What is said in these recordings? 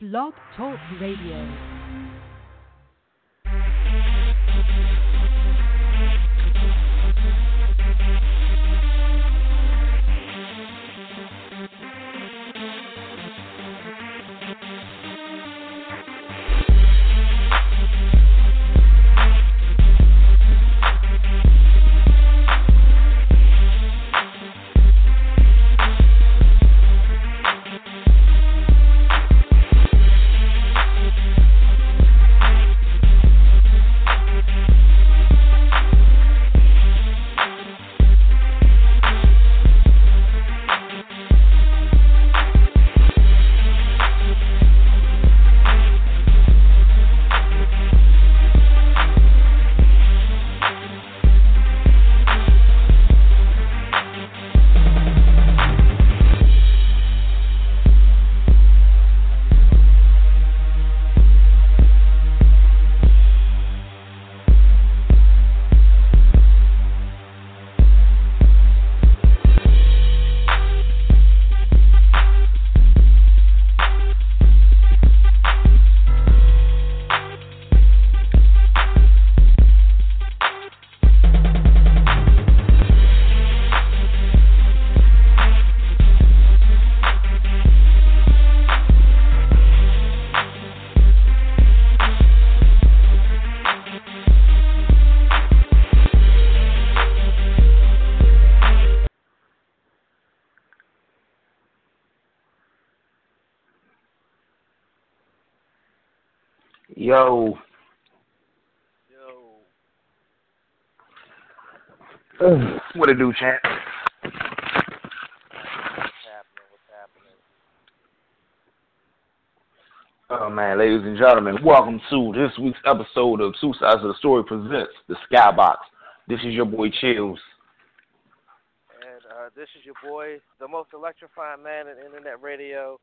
Blog Talk Radio. Yo. Yo. what it do, champ? What's happening? What's happening? Oh man, ladies and gentlemen, welcome to this week's episode of Two Sides of the Story presents the Skybox. This is your boy Chillz. And uh, this is your boy, the most electrifying man in internet radio.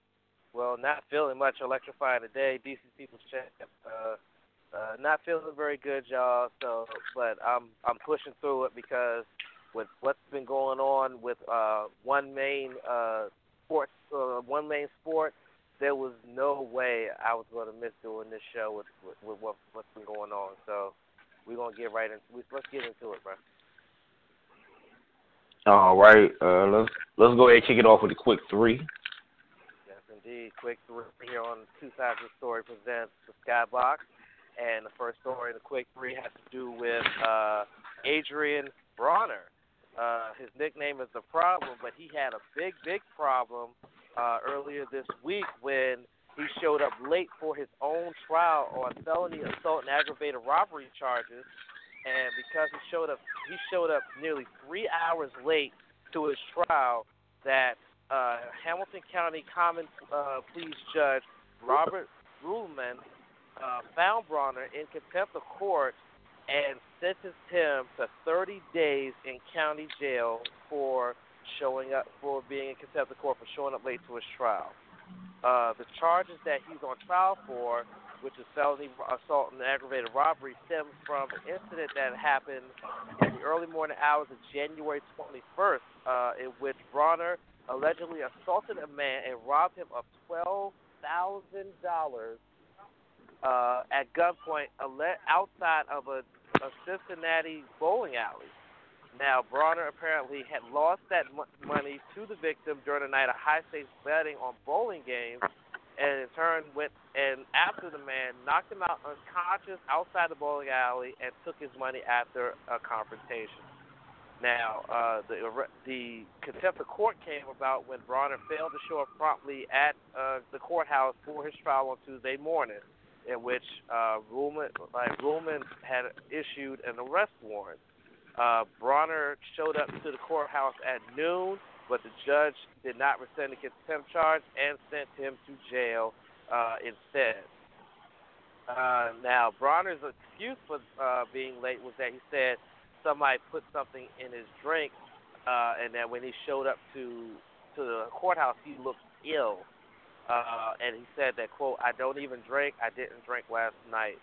Well, not feeling much electrifying today. DC People's Champ. Uh, uh, not feeling very good, y'all. So, but I'm I'm pushing through it because with what's been going on with uh, one main uh, sports, uh, one main sport, there was no way I was going to miss doing this show with with, with what, what's been going on. So, we're gonna get right into let's get into it, bro. All right, uh, let's let's go ahead and kick it off with a quick three. Indeed. Quick three here on Two Sides of the Story presents the Skybox. And the first story, the quick three, has to do with uh, Adrien Broner. Uh, his nickname is The Problem, but he had a big, big problem uh, earlier this week when he showed up late for his own trial on felony assault and aggravated robbery charges. And because he showed up, he showed up nearly three hours late to his trial. That uh, Hamilton County Common uh, Pleas Judge Robert Ruehlman uh, found Broner in contempt of court and sentenced him to 30 days in county jail for showing up for being in contempt of court for showing up late to his trial. Uh, the charges that he's on trial for, which is felony assault and aggravated robbery, stems from an incident that happened in the early morning hours of January 21st, uh, in which Broner allegedly assaulted a man and robbed him of twelve thousand dollars uh, at gunpoint outside of a, a Cincinnati bowling alley. Now, Broner apparently had lost that money to the victim during a night of high stakes betting on bowling games, and in turn went and after the man knocked him out unconscious outside the bowling alley and took his money after a confrontation. Now, uh, the the contempt of court came about when Broner failed to show up promptly at uh, the courthouse for his trial on Tuesday morning, in which uh, Ruehlman, like Ruehlman had issued an arrest warrant. Uh, Broner showed up to the courthouse at noon, but the judge did not rescind the contempt charge and sent him to jail uh, instead. Uh, now, Broner's excuse for uh, being late was that he said somebody put something in his drink, uh, and that when he showed up to to the courthouse, he looked ill. Uh, and he said that quote, "I don't even drink. I didn't drink last night."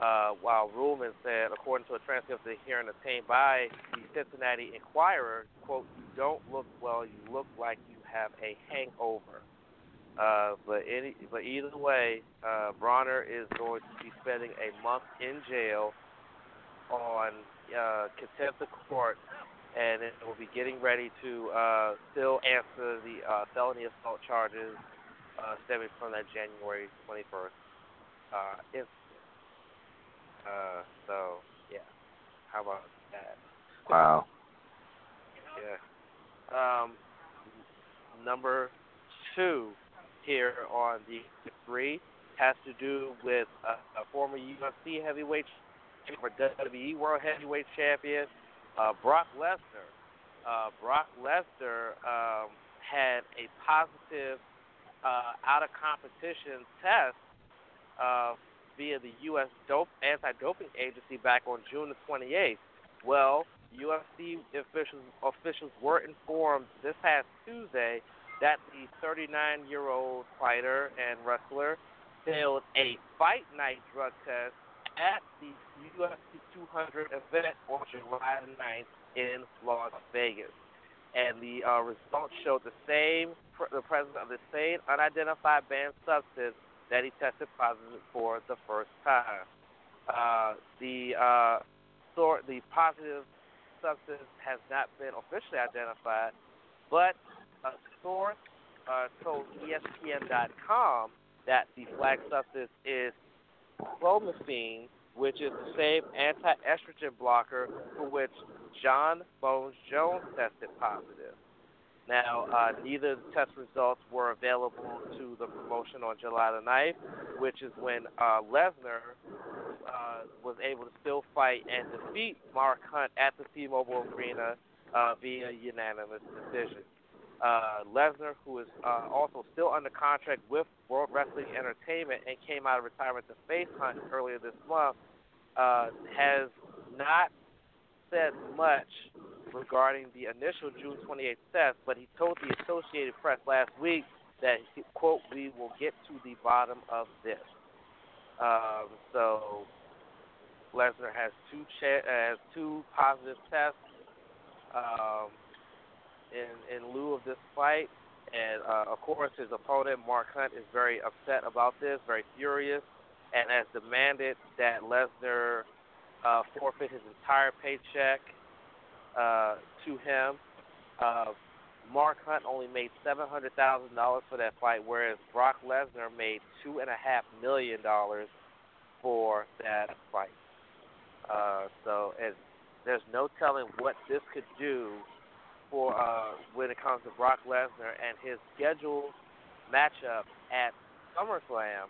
Uh, while Ruehlman said, according to a transcript of the hearing obtained by the Cincinnati Enquirer, quote, "You don't look well. You look like you have a hangover." Uh, but any, but either way, uh, Broner is going to be spending a month in jail on uh, contempt of court, and it will be getting ready to uh, still answer the uh, felony assault charges uh, stemming from that January 21st uh, incident. Uh, so yeah, how about that? Wow. Yeah. Um, number two here on the three has to do with a, a former UFC heavyweight champion, or WWE World Heavyweight Champion, uh, Brock Lesnar. Uh, Brock Lesnar um, had a positive uh, out of competition test uh, via the U.S. Dope Anti-Doping Agency back on June the 28th. Well, UFC officials officials were informed this past Tuesday that the 39-year-old fighter and wrestler failed a fight night drug test at the UFC 200 event on July 9th in Las Vegas. And the uh, results showed the same, the presence of the same unidentified banned substance that he tested positive for the first time. Uh, the uh, sort, the positive substance has not been officially identified, but a source uh, told ESPN.com that the flag substance is clomiphene, which is the same anti-estrogen blocker for which Jon Bones Jones tested positive. Now, uh, neither test results were available to the promotion on July the 9th, which is when uh, Lesnar uh, was able to still fight and defeat Mark Hunt at the T-Mobile Arena uh, via unanimous decision. Uh, Lesnar, who is uh, also still under contract with World Wrestling Entertainment and came out of retirement to face Hunt earlier this month, uh, has not said much regarding the initial June 28th test, but he told the Associated Press last week that, quote, we will get to the bottom of this. Um, so Lesnar has two cha- has two positive tests. Um, in in lieu of this fight. And uh, of course, his opponent Mark Hunt is very upset about this, very furious, and has demanded that Lesnar uh, forfeit his entire paycheck uh, to him. Uh, Mark Hunt only made seven hundred thousand dollars for that fight, whereas Brock Lesnar made two and a half million dollars for that fight. Uh, so, and there's no telling what this could do for uh, when it comes to Brock Lesnar and his scheduled matchup at SummerSlam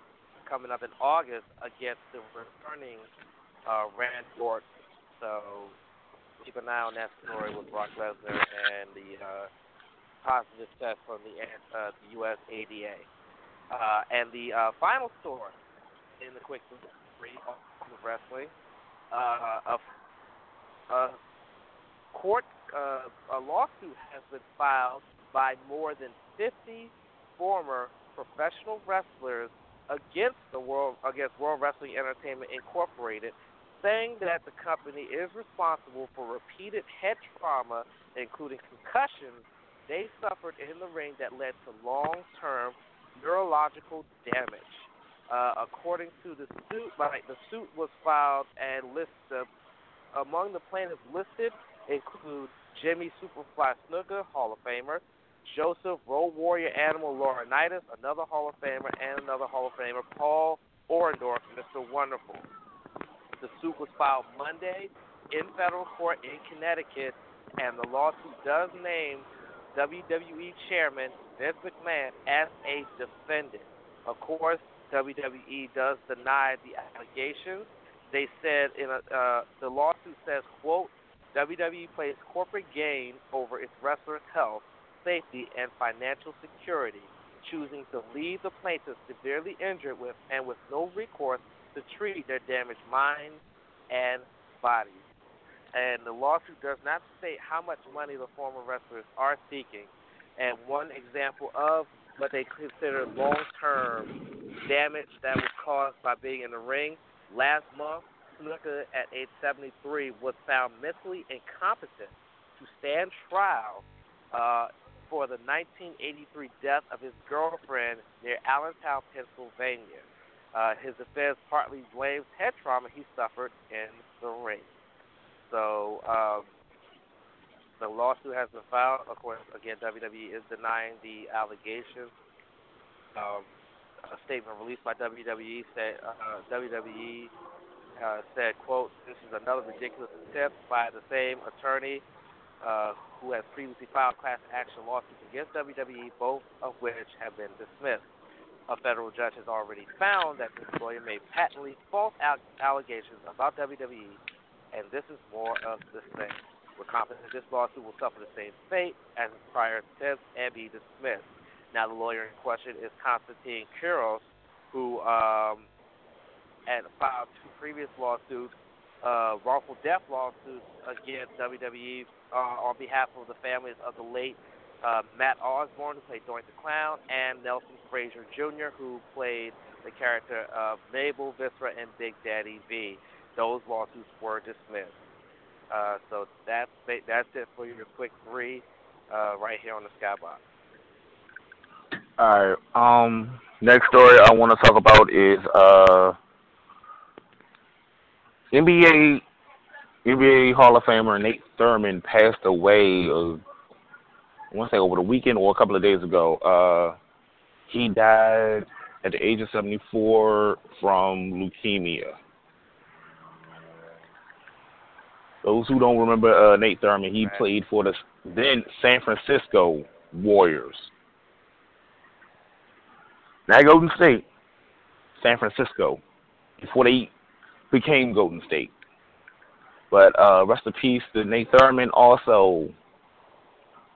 coming up in August against the returning uh, Randy Orton. So keep an eye on that story with Brock Lesnar and the uh, positive test from the, uh, the U.S. ADA. Uh, and the uh, final story in the quick three of wrestling, uh, a, a court uh, a lawsuit has been filed by more than 50 former professional wrestlers against the world against World Wrestling Entertainment Incorporated, saying that the company is responsible for repeated head trauma, including concussions they suffered in the ring that led to long-term neurological damage. Uh, according to the suit, like the suit was filed and listed among the plaintiffs listed include Jimmy Superfly Snuka, Hall of Famer, Joseph Road Warrior Animal Laurinaitis, another Hall of Famer, and another Hall of Famer, Paul Orndorff, Mr. Wonderful. The suit was filed Monday in federal court in Connecticut, and the lawsuit does name WWE Chairman Vince McMahon as a defendant. Of course, WWE does deny the allegations. They said in a, uh, the lawsuit says, quote, WWE plays corporate gain over its wrestlers' health, safety, and financial security, choosing to leave the plaintiffs severely injured with and with no recourse to treat their damaged minds and bodies. And the lawsuit does not state how much money the former wrestlers are seeking. And one example of what they consider long term damage that was caused by being in the ring last month Snuka at age 73 was found mentally incompetent to stand trial uh, for the 1983 death of his girlfriend near Allentown, Pennsylvania. Uh, his defense partly blames head trauma he suffered in the ring. So um, the lawsuit has been filed. Of course, again, WWE is denying the allegations. Um, a statement released by WWE said uh, WWE uh, said, "quote This is another ridiculous attempt by the same attorney uh, who has previously filed class action lawsuits against WWE, both of which have been dismissed. A federal judge has already found that this lawyer made patently false allegations about WWE, and this is more of the same. We're confident that this lawsuit will suffer the same fate as prior attempts and be dismissed. Now, the lawyer in question is Konstantine Kyros, who um, had filed two previous lawsuits, uh, wrongful death lawsuits against WWE uh, on behalf of the families of the late uh, Matt Osborne, who played Doink the Clown, and Nelson Frazier Jr., who played the character of Mabel Viscera and Big Daddy V. Those lawsuits were dismissed. Uh, so that's that's it for your quick three uh, right here on the Skybox. All right. Um. Next story I want to talk about is uh NBA NBA Hall of Famer Nate Thurmond passed away. Uh, I want to say over the weekend or a couple of days ago. Uh, he died at the age of 74 from leukemia. Those who don't remember uh, Nate Thurmond, he played for the then San Francisco Warriors. Not Golden State, San Francisco, before they became Golden State. But uh, rest in peace to Nate Thurmond. Also,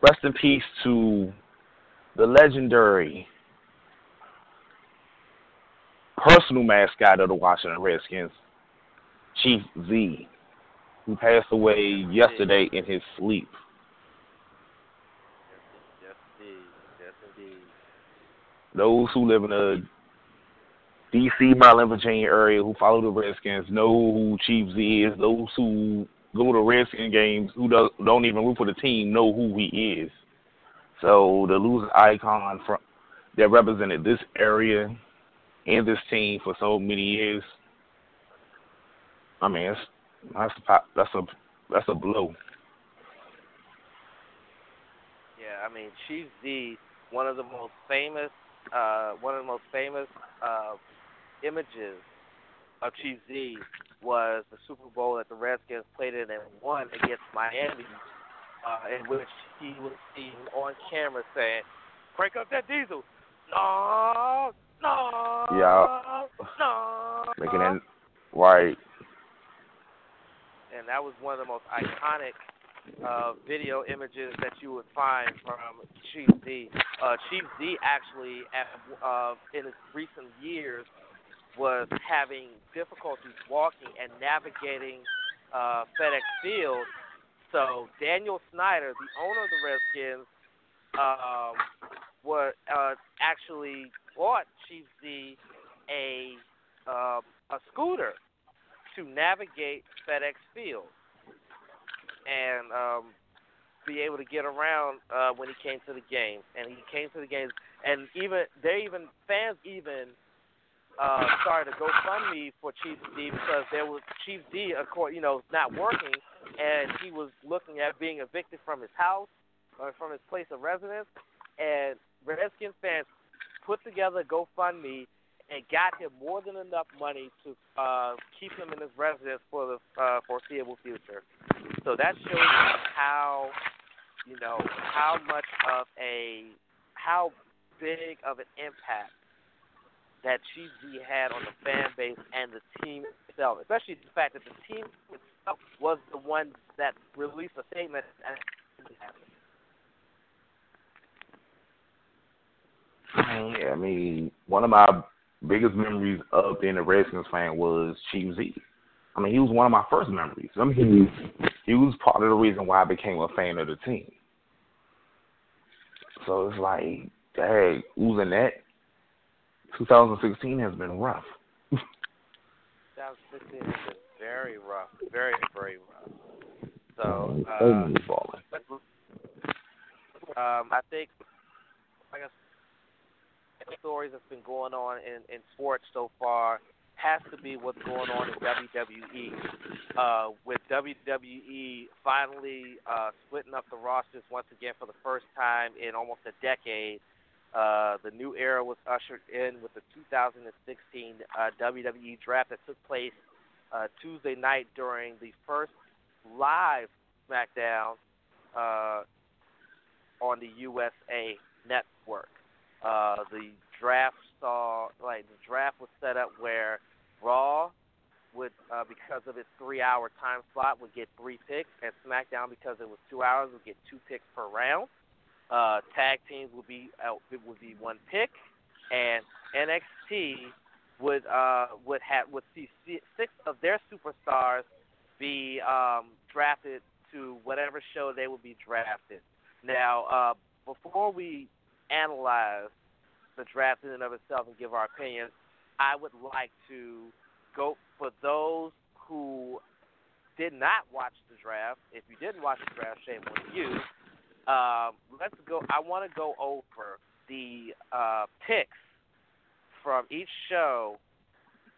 rest in peace to the legendary personal mascot of the Washington Redskins, Chief Zee, who passed away yesterday in his sleep. Yes, indeed. Yes, indeed. Those who live in the D.C., Maryland, Virginia area who follow the Redskins know who Chief Zee is. Those who go to Redskin games who do, don't even root for the team know who he is. So the loser icon from that represented this area and this team for so many years. I mean, that's a that's a that's a blow. Yeah, I mean, Chief Zee, one of the most famous, uh, one of the most famous uh, images of Chief Zee was the Super Bowl that the Redskins played in and won against Miami, uh, in which he was seen on camera saying, "Crank up that diesel." No, no, yeah, no. Making it right. And that was one of the most iconic uh, video images that you would find from Chief Zee. Uh, Chief Zee actually, at, uh, in his recent years, was having difficulties walking and navigating uh, FedEx Field. So Daniel Snyder, the owner of the Redskins, um, was uh, actually bought Chief Zee a uh, a scooter to navigate FedEx Field and um, be able to get around uh, when he came to the games. And he came to the games, and even they even fans even uh, started to GoFundMe for Chief D because there was Chief D, of course, you know, not working, and he was looking at being evicted from his house or from his place of residence. And Redskins fans put together GoFundMe and got him more than enough money to uh, keep him in his residence for the uh, foreseeable future. So that shows you how, you know, how much of a, how big of an impact that Chief had on the fan base and the team itself, especially the fact that the team itself was the one that released a statement and Yeah, I mean, one of my biggest memories of being a Redskins fan was Chief Zee. I mean, he was one of my first memories. I mean, he was part of the reason why I became a fan of the team. So it's like, hey, losing that 2016 has been rough. 2016 has been very rough, very very rough. So um, uh, falling. Um, I think, I guess, the stories that's been going on in in sports so far has to be what's going on in WWE. Uh, with WWE finally uh, splitting up the rosters once again for the first time in almost a decade. Uh, the new era was ushered in with the 2016 uh, WWE draft that took place uh, Tuesday night during the first live SmackDown uh, on the USA Network. Uh, the draft saw like the draft was set up where Raw would because of its three hour time slot would get three picks, and SmackDown because it was two hours would get two picks per round. Uh, tag teams would be uh, it would be one pick, and NXT would uh, would have would see six of their superstars be um, drafted to whatever show they would be drafted. Now, uh, before we analyze the draft in and of itself and give our opinions, I would like to go for those who did not watch the draft. If you didn't watch the draft, shame on you. Um, let's go. I want to go over the uh, picks from each show,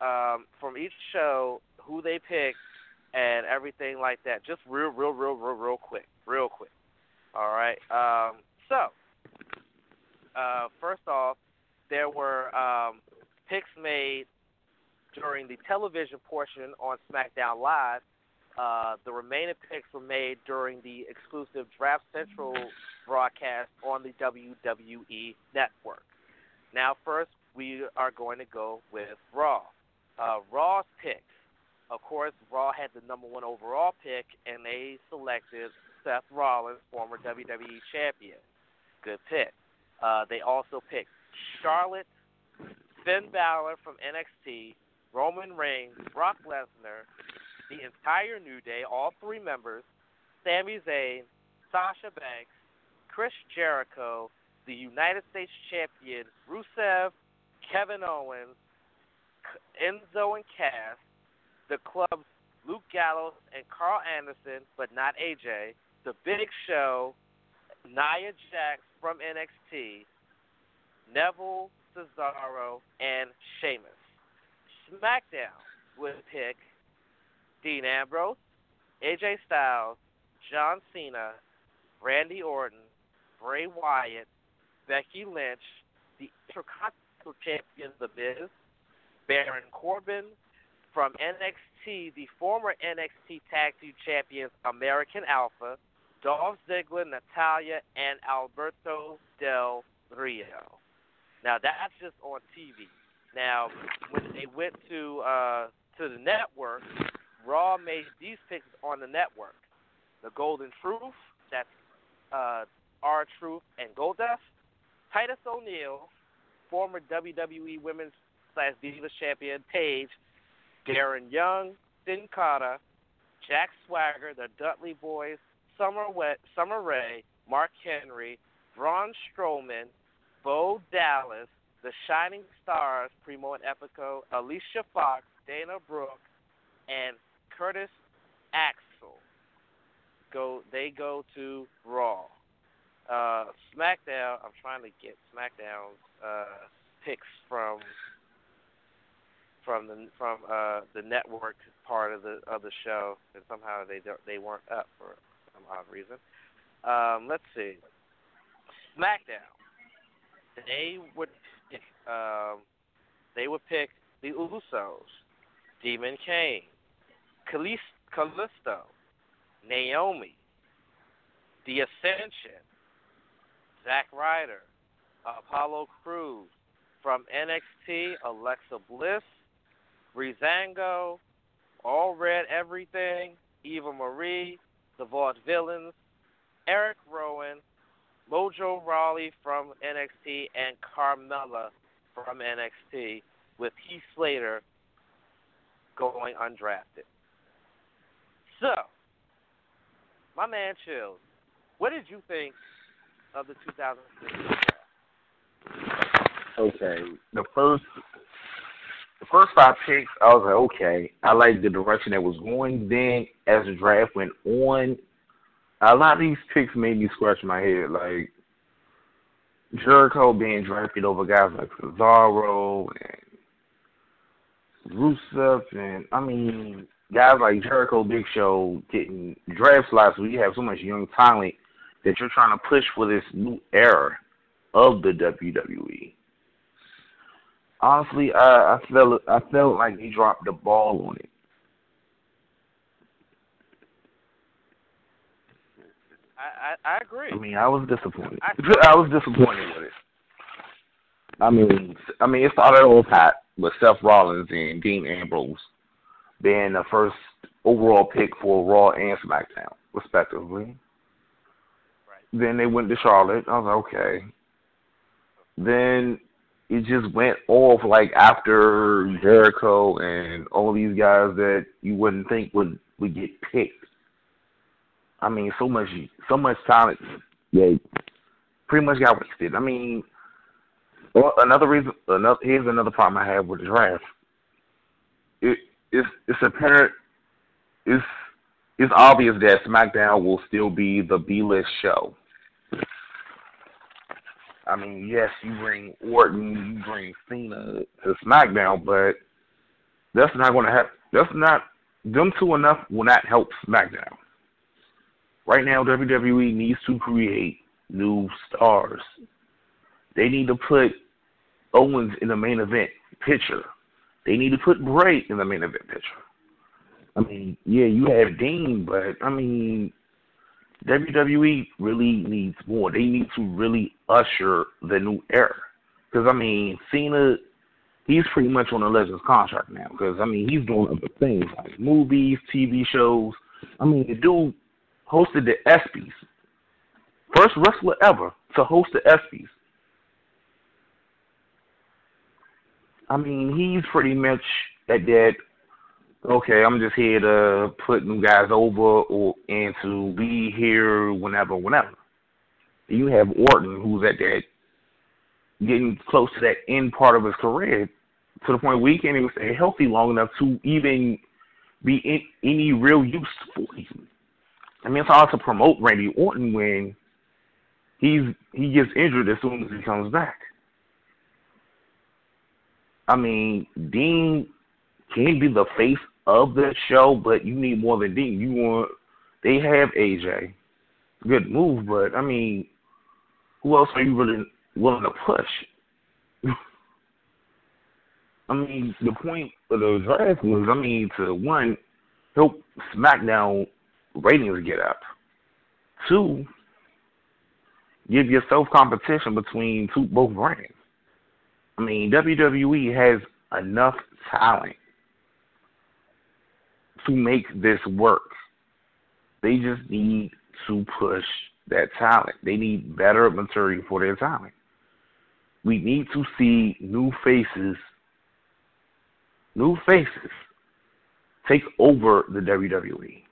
um, from each show, who they picked, and everything like that. Just real, real, real, real, real quick, real quick. All right. Um, so, uh, first off, there were um, picks made during the television portion on SmackDown Live. Uh, the remaining picks were made during the exclusive Draft Central broadcast on the WWE Network. Now, first, we are going to go with Raw. Uh, Raw's picks. Of course, Raw had the number one overall pick, and they selected Seth Rollins, former WWE champion. Good pick. Uh, they also picked Charlotte, Finn Balor from NXT, Roman Reigns, Brock Lesnar, the entire New Day, all three members, Sami Zayn, Sasha Banks, Chris Jericho, the United States Champion Rusev, Kevin Owens, Enzo and Cass, the club's Luke Gallows and Carl Anderson, but not AJ, the Big Show, Nia Jax from NXT, Neville, Cesaro, and Sheamus. SmackDown would pick Dean Ambrose, AJ Styles, John Cena, Randy Orton, Bray Wyatt, Becky Lynch, the Intercontinental Champion The Miz, Baron Corbin, from NXT, the former NXT Tag Team Champions American Alpha, Dolph Ziggler, Natalya, and Alberto Del Rio. Now that's just on TV. Now when they went to uh, to the network, Raw made these picks on the network. The Golden Truth, that's uh, R-Truth and Goldust. Titus O'Neil, former WWE Women's slash Divas Champion Paige, Darren Young, Sin Cara, Jack Swagger, the Dudley Boyz, Summer, Wet, Summer Rae, Mark Henry, Braun Strowman, Bo Dallas, The Shining Stars, Primo and Epico, Alicia Fox, Dana Brooke, and Curtis Axel. Go they go to Raw. Uh, SmackDown, I'm trying to get SmackDown's uh, picks from from the from uh, the network part of the of the show, and somehow they don't, they weren't up for some odd reason. Um, let's see. SmackDown they would pick, um, they would pick the Usos, Demon Kane, Kalisto, Naomi, The Ascension, Zack Ryder, Apollo Crews, from NXT, Alexa Bliss, Breezango, All Red Everything, Eva Marie, The Vaudevillains, Erick Rowan, Mojo Rawley from NXT and Carmella from NXT, with Heath Slater going undrafted. So, my man Chillz, what did you think of the 2016 draft? Okay, the first the first five picks, I was like, okay, I like the direction that was going. Then, as the draft went on, a lot of these picks made me scratch my head. Like Jericho being drafted over guys like Cesaro and Rusev, and I mean guys like Jericho, Big Show getting draft slots where you have so much young talent that you're trying to push for this new era of the WWE. Honestly, I, I felt I felt like he dropped the ball on it. I, I, I agree. I mean, I was disappointed. I- I was disappointed with it. I mean, I mean, it started off hot with Seth Rollins and Dean Ambrose being the first overall pick for Raw and SmackDown, respectively. Right. Then they went to Charlotte. I was like, okay. Then it just went off like after Jericho and all these guys that you wouldn't think would would get picked. I mean, so much so much talent. Yeah, pretty much got wasted. I mean, well, another reason. Another here's another problem I have with the draft. It it's it's apparent. It's it's obvious that SmackDown will still be the B list show. I mean, yes, you bring Orton, you bring Cena to SmackDown, but that's not going to have. That's not them two enough will not help SmackDown. Right now, WWE needs to create new stars. They need to put Owens in the main event picture. They need to put Bray in the main event picture. I mean, yeah, you have Dean, but I mean, WWE really needs more. They need to really usher the new era. Because I mean, Cena, he's pretty much on a Legends contract now. Because I mean, he's doing other things like movies, TV shows. I mean, the dude hosted the ESPYS, first wrestler ever to host the ESPYS. I mean, he's pretty much at that. Okay, I'm just here to put new guys over or and to be here whenever, whenever. You have Orton, who's at that, getting close to that end part of his career, to the point where he can't even stay healthy long enough to even be in any real use for him. I mean, it's hard to promote Randy Orton when he's he gets injured as soon as he comes back. I mean, Dean can be the face of the show, but you need more than Dean. You want they have AJ, good move, but I mean, who else are you really willing to push? I mean, the point of the draft was, I mean, to one, help SmackDown ratings get up. Two, give yourself competition between two both brands. I mean, WWE has enough talent to make this work. They just need to push that talent. They need better material for their talent. We need to see new faces, new faces take over the WWE.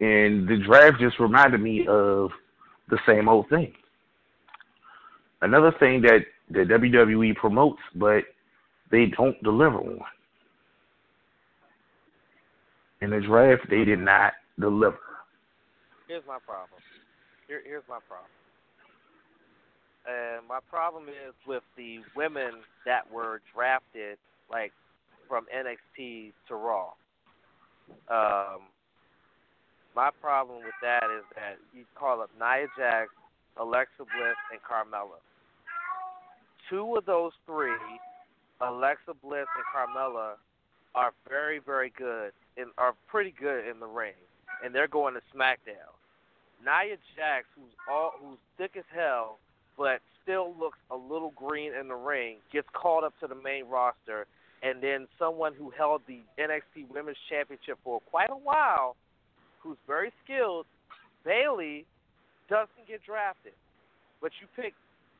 And the draft just reminded me of the same old thing. Another thing that the WWE promotes, but they don't deliver on. In the draft, they did not deliver. Here's my problem. Here, here's my problem. And my problem is with the women that were drafted, like from NXT to Raw. Um, my problem with that is that you call up Nia Jax, Alexa Bliss, and Carmella. Two of those three, Alexa Bliss and Carmella, are very, very good and are pretty good in the ring, and they're going to SmackDown. Nia Jax, who's all who's thick as hell, but still looks a little green in the ring, gets called up to the main roster, and then someone who held the NXT Women's Championship for quite a while, who's very skilled, Bayley, doesn't get drafted. But you pick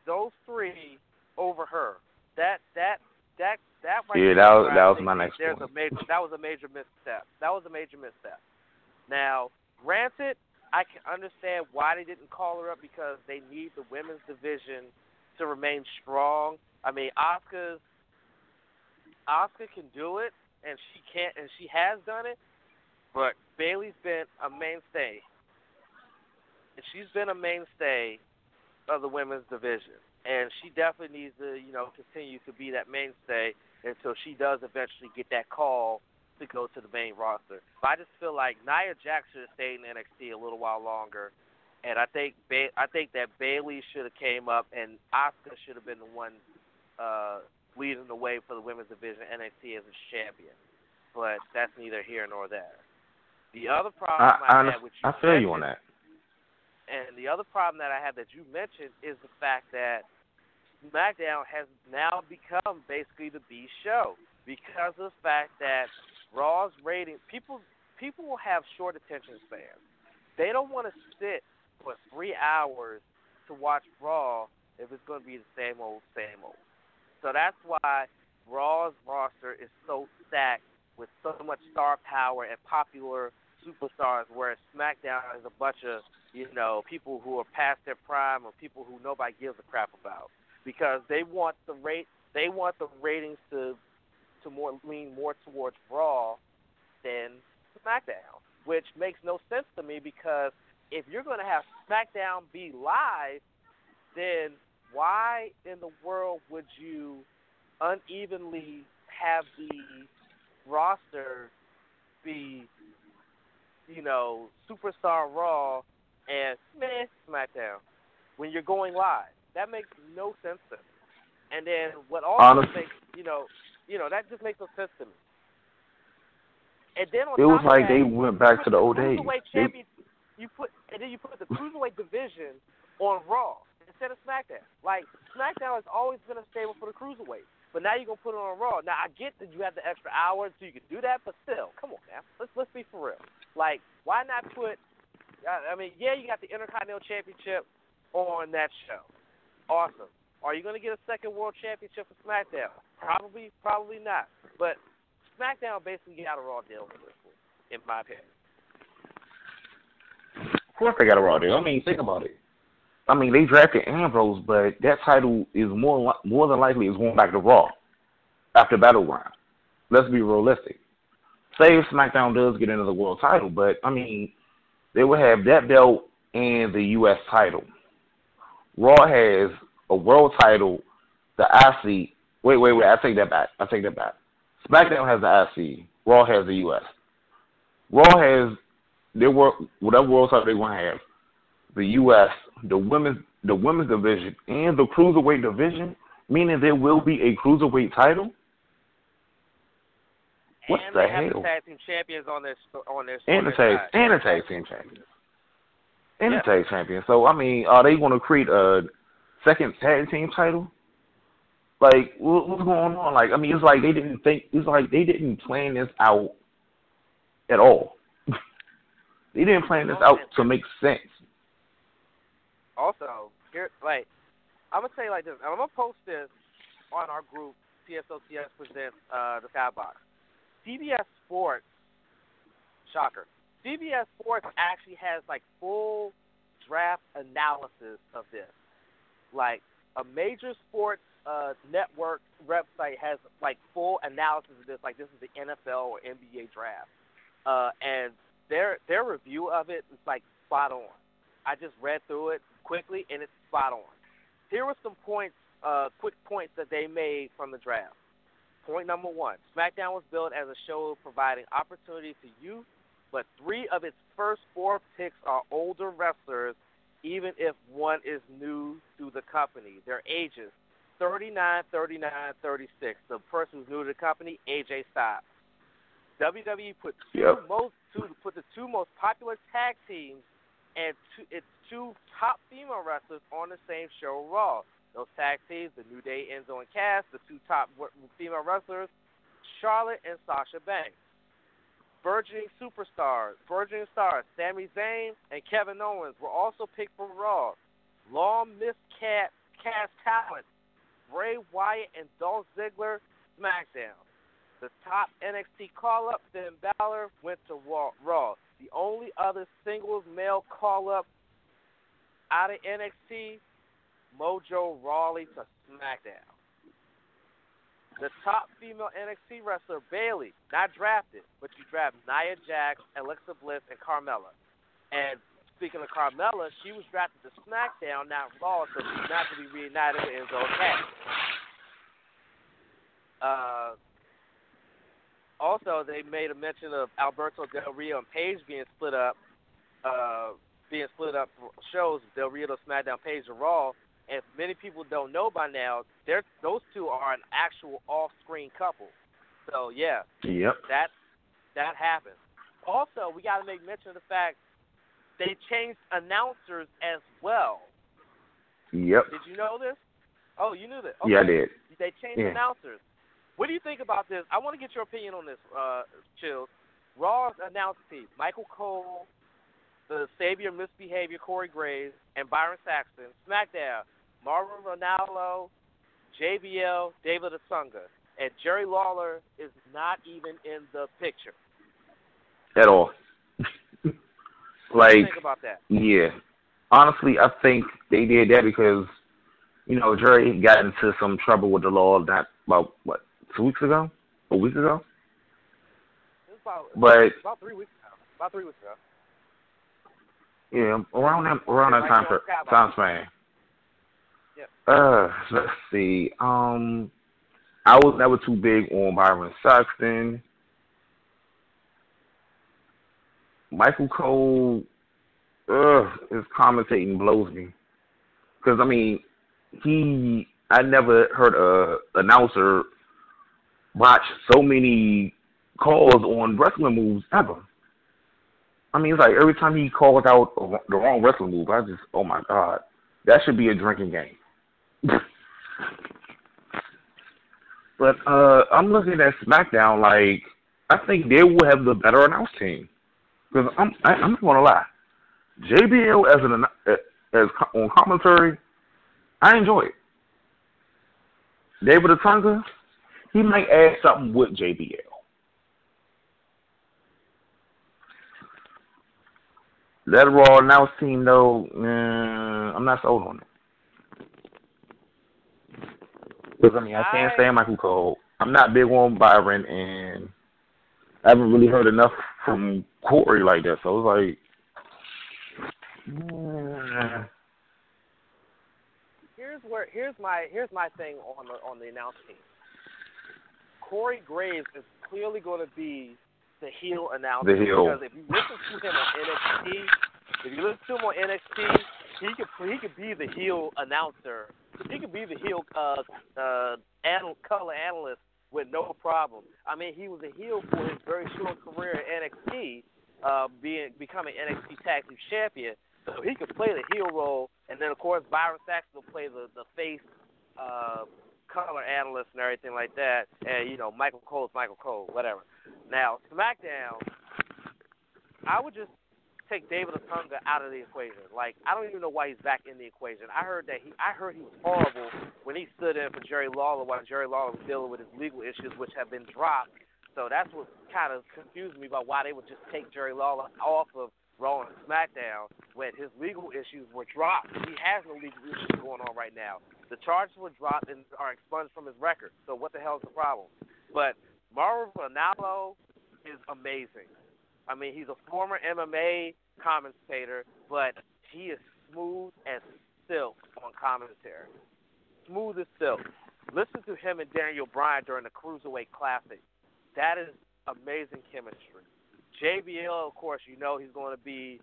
those three over her. That that that that right Yeah, that was- that was my next There's point. a major that was a major misstep. That was a major misstep. Now, granted, I can understand why they didn't call her up because they need the women's division to remain strong. I mean, Asuka's Asuka can do it, and she can't, and she has done it. But Bayley's been a mainstay, and she's been a mainstay of the women's division, and she definitely needs to, you know, continue to be that mainstay until she does eventually get that call to go to the main roster. But I just feel like Nia Jax should have stayed in NXT a little while longer, and I think ba- I think that Bayley should have came up, and Asuka should have been the one uh, leading the way for the women's division NXT as a champion. But that's neither here nor there. The other problem I, I, I had, which you I feel you on that. And the other problem that I have that you mentioned is the fact that SmackDown has now become basically the B show because of the fact that Raw's rating people people will have short attention spans. They don't want to sit for three hours to watch Raw if it's going to be the same old, same old. So that's why Raw's roster is so stacked with so much star power and popular superstars, whereas SmackDown is a bunch of you know people who are past their prime or people who nobody gives a crap about because they want the rate they want the ratings to to more lean more towards Raw than SmackDown, which makes no sense to me because if you're going to have SmackDown be live, then why in the world would you unevenly have the roster be, you know, Superstar Raw and meh SmackDown when you're going live? That makes no sense to me. And then what also Honestly. makes you know you know, that just makes no sense to me. And then on it was like that, they went back to the old days. Champion, you put and then you put the cruiserweight division on Raw instead of SmackDown. Like SmackDown has always been a stable for the cruiserweight, but now you're gonna put it on Raw. Now I get that you have the extra hours so you can do that, but still, come on, man. Let's let's be for real. Like, why not put? I mean, yeah, you got the Intercontinental Championship on that show. Awesome. Are you going to get a second world championship for SmackDown? Probably, probably not. But SmackDown basically got a Raw deal in my opinion. Of course, they got a Raw deal. I mean, think about it. I mean, they drafted Ambrose, but that title is more more than likely is going back to Raw after Battle Battleground. Let's be realistic. Say if SmackDown does get another world title, but I mean, they will have that belt and the U.S. title. Raw has a world title, the IC. Wait, wait, wait. I take that back. I take that back. SmackDown has the IC. Raw has the US. Raw has their world, whatever world title they want to have. The US, the women's, the women's division, and the cruiserweight division, meaning there will be a cruiserweight title. What and the they hell? have the tag team champions on their on their and the tag and the tag team champions and yeah. the tag champions. So I mean, are they going to create a second tag team title. Like, what, what's going on? Like, I mean, it's like they didn't think. It's like they didn't plan this out at all. they didn't plan this out to make sense. Also, here, like, I'm gonna say like this. I'm gonna post this on our group. TSOTS presents uh, the Skybox. CBS Sports, shocker. CBS Sports actually has like full draft analysis of this like a major sports uh, network website has like full analysis of this. Like this is the NFL or NBA draft, uh, and their their review of it is like spot on. I just read through it quickly, and it's spot on. Here were some points, uh, quick points that they made from the draft. Point number one: SmackDown was built as a show providing opportunity to youth, but three of its first four picks are older wrestlers even if one is new to the company. Their ages 39, 39, 36. The person who's new to the company, AJ Styles. WWE put two yep. most two put the two most popular tag teams and two, its two top female wrestlers on the same show, Raw. Those tag teams, the New Day, Enzo and Cass, the two top female wrestlers, Charlotte and Sasha Banks burgeoning superstars, burgeoning stars, Sami Zayn and Kevin Owens were also picked for Raw. Long miscast cast talent, Bray Wyatt and Dolph Ziggler, SmackDown. The top NXT call-up, Finn Balor, went to Raw. The only other singles male call-up out of NXT, Mojo Rawley to SmackDown. The top female NXT wrestler, Bayley, not drafted, but you draft Nia Jax, Alexa Bliss, and Carmella. And speaking of Carmella, she was drafted to SmackDown, not Raw, so she's not to be reunited with Enzo Cass. Uh, also, they made a mention of Alberto Del Rio and Paige being split up, uh, being split up for shows. Del Rio to SmackDown, Paige to Raw. And many people don't know by now, they're, those two are an actual off-screen couple. So yeah, Yep. that that happened. Also, we got to make mention of the fact they changed announcers as well. Yep. Did you know this? Oh, you knew this. Okay. Yeah, I did. They changed Yeah. announcers. What do you think about this? I want to get your opinion on this, uh, Chillz. Raw's announce team: Michael Cole, the Savior of Misbehavior, Corey Graves, and Byron Saxton. SmackDown: Mauro Ranallo, JBL, David Otunga, and Jerry Lawler is not even in the picture. At all. What do you like, think about that? yeah. Honestly, I think they did that because, you know, Jerry got into some trouble with the law not about what two weeks ago, a week ago. It about, But about three weeks ago. About three weeks ago. yeah, around that around that time time span. Uh, let's see. Um, I was never too big on Byron Saxton. Michael Cole, ugh, his commentating blows me. Because I mean, he, I never heard a announcer watch so many calls on wrestling moves ever. I mean, it's like every time he calls out the wrong wrestling move, I just, oh my god, that should be a drinking game. But uh I'm looking at SmackDown like I think they will have the better announce team because I'm I, I'm not gonna lie, JBL as an as on commentary, I enjoy it. David Otunga, he might add something with JBL. That Raw announce team though, nah, I'm not sold on it. Because I mean, I can't stand Michael Cole. I'm not big on Byron, and I haven't really heard enough from Corey like that. So it's like. Here's where here's my here's my thing on the on the announce team. Corey Graves is clearly going to be the heel announcer The heel. because if you listen to him on NXT, if you listen to him on NXT, he could he could be the heel announcer. He could be the heel uh, uh, anal- color analyst with no problem. I mean, he was a heel for his very short career at NXT, uh, being becoming NXT Tag Team Champion. So he could play the heel role, and then of course Byron Saxton will play the the face uh, color analyst and everything like that. And you know Michael Cole is Michael Cole, whatever. Now SmackDown, I would just take David Otunga out of the equation. Like I don't even know why he's back in the equation. I heard that he I heard he was horrible when he stood in for Jerry Lawler while Jerry Lawler was dealing with his legal issues, which have been dropped. So that's what kind of confused me about why they would just take Jerry Lawler off of Raw and SmackDown when his legal issues were dropped. He has no legal issues going on right now. The charges were dropped and are expunged from his record. So what the hell is the problem? But Mauro Ranallo is amazing. I mean, he's a former MMA commentator, but he is smooth as silk on commentary. Smooth as silk. Listen to him and Daniel Bryan during the Cruiserweight Classic. That is amazing chemistry. JBL, of course, you know he's going to be,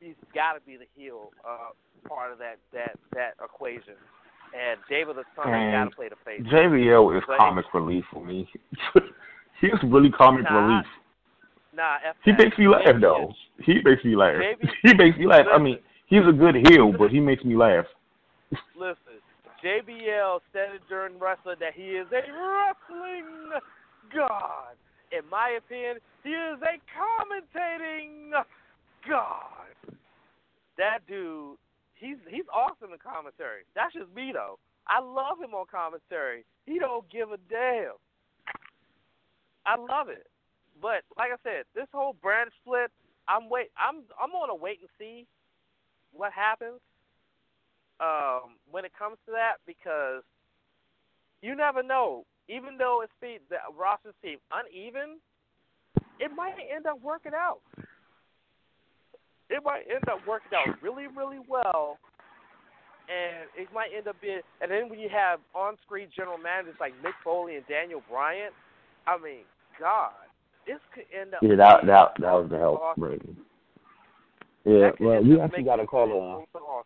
he's got to be the heel uh, part of that that that equation. And David Otunga got to play the face. JBL is But- comic relief for me. He's really comic Nah, relief. Nah, F He makes me laugh though. He makes me laugh. Maybe- He makes me laugh. I mean, he's a good heel, but he makes me laugh. Listen, JBL said it during wrestling that he is a wrestling god. In my opinion, he is a commentating god. That dude, he's he's awesome in commentary. That's just me though. I love him on commentary. He don't give a damn. I love it. But like I said, this whole brand split, I'm wait I'm I'm on a wait and see what happens um, when it comes to that because you never know. Even though it's the, the roster seem uneven, it might end up working out. it might end up working out really, really well, and it might end up being. And then when you have on-screen general managers like Mick Foley and Daniel Bryan, I mean, God, this could end up. Yeah, that that that was the help, awesome. Brady. Yeah, well, you actually making got a it caller so on. awesome.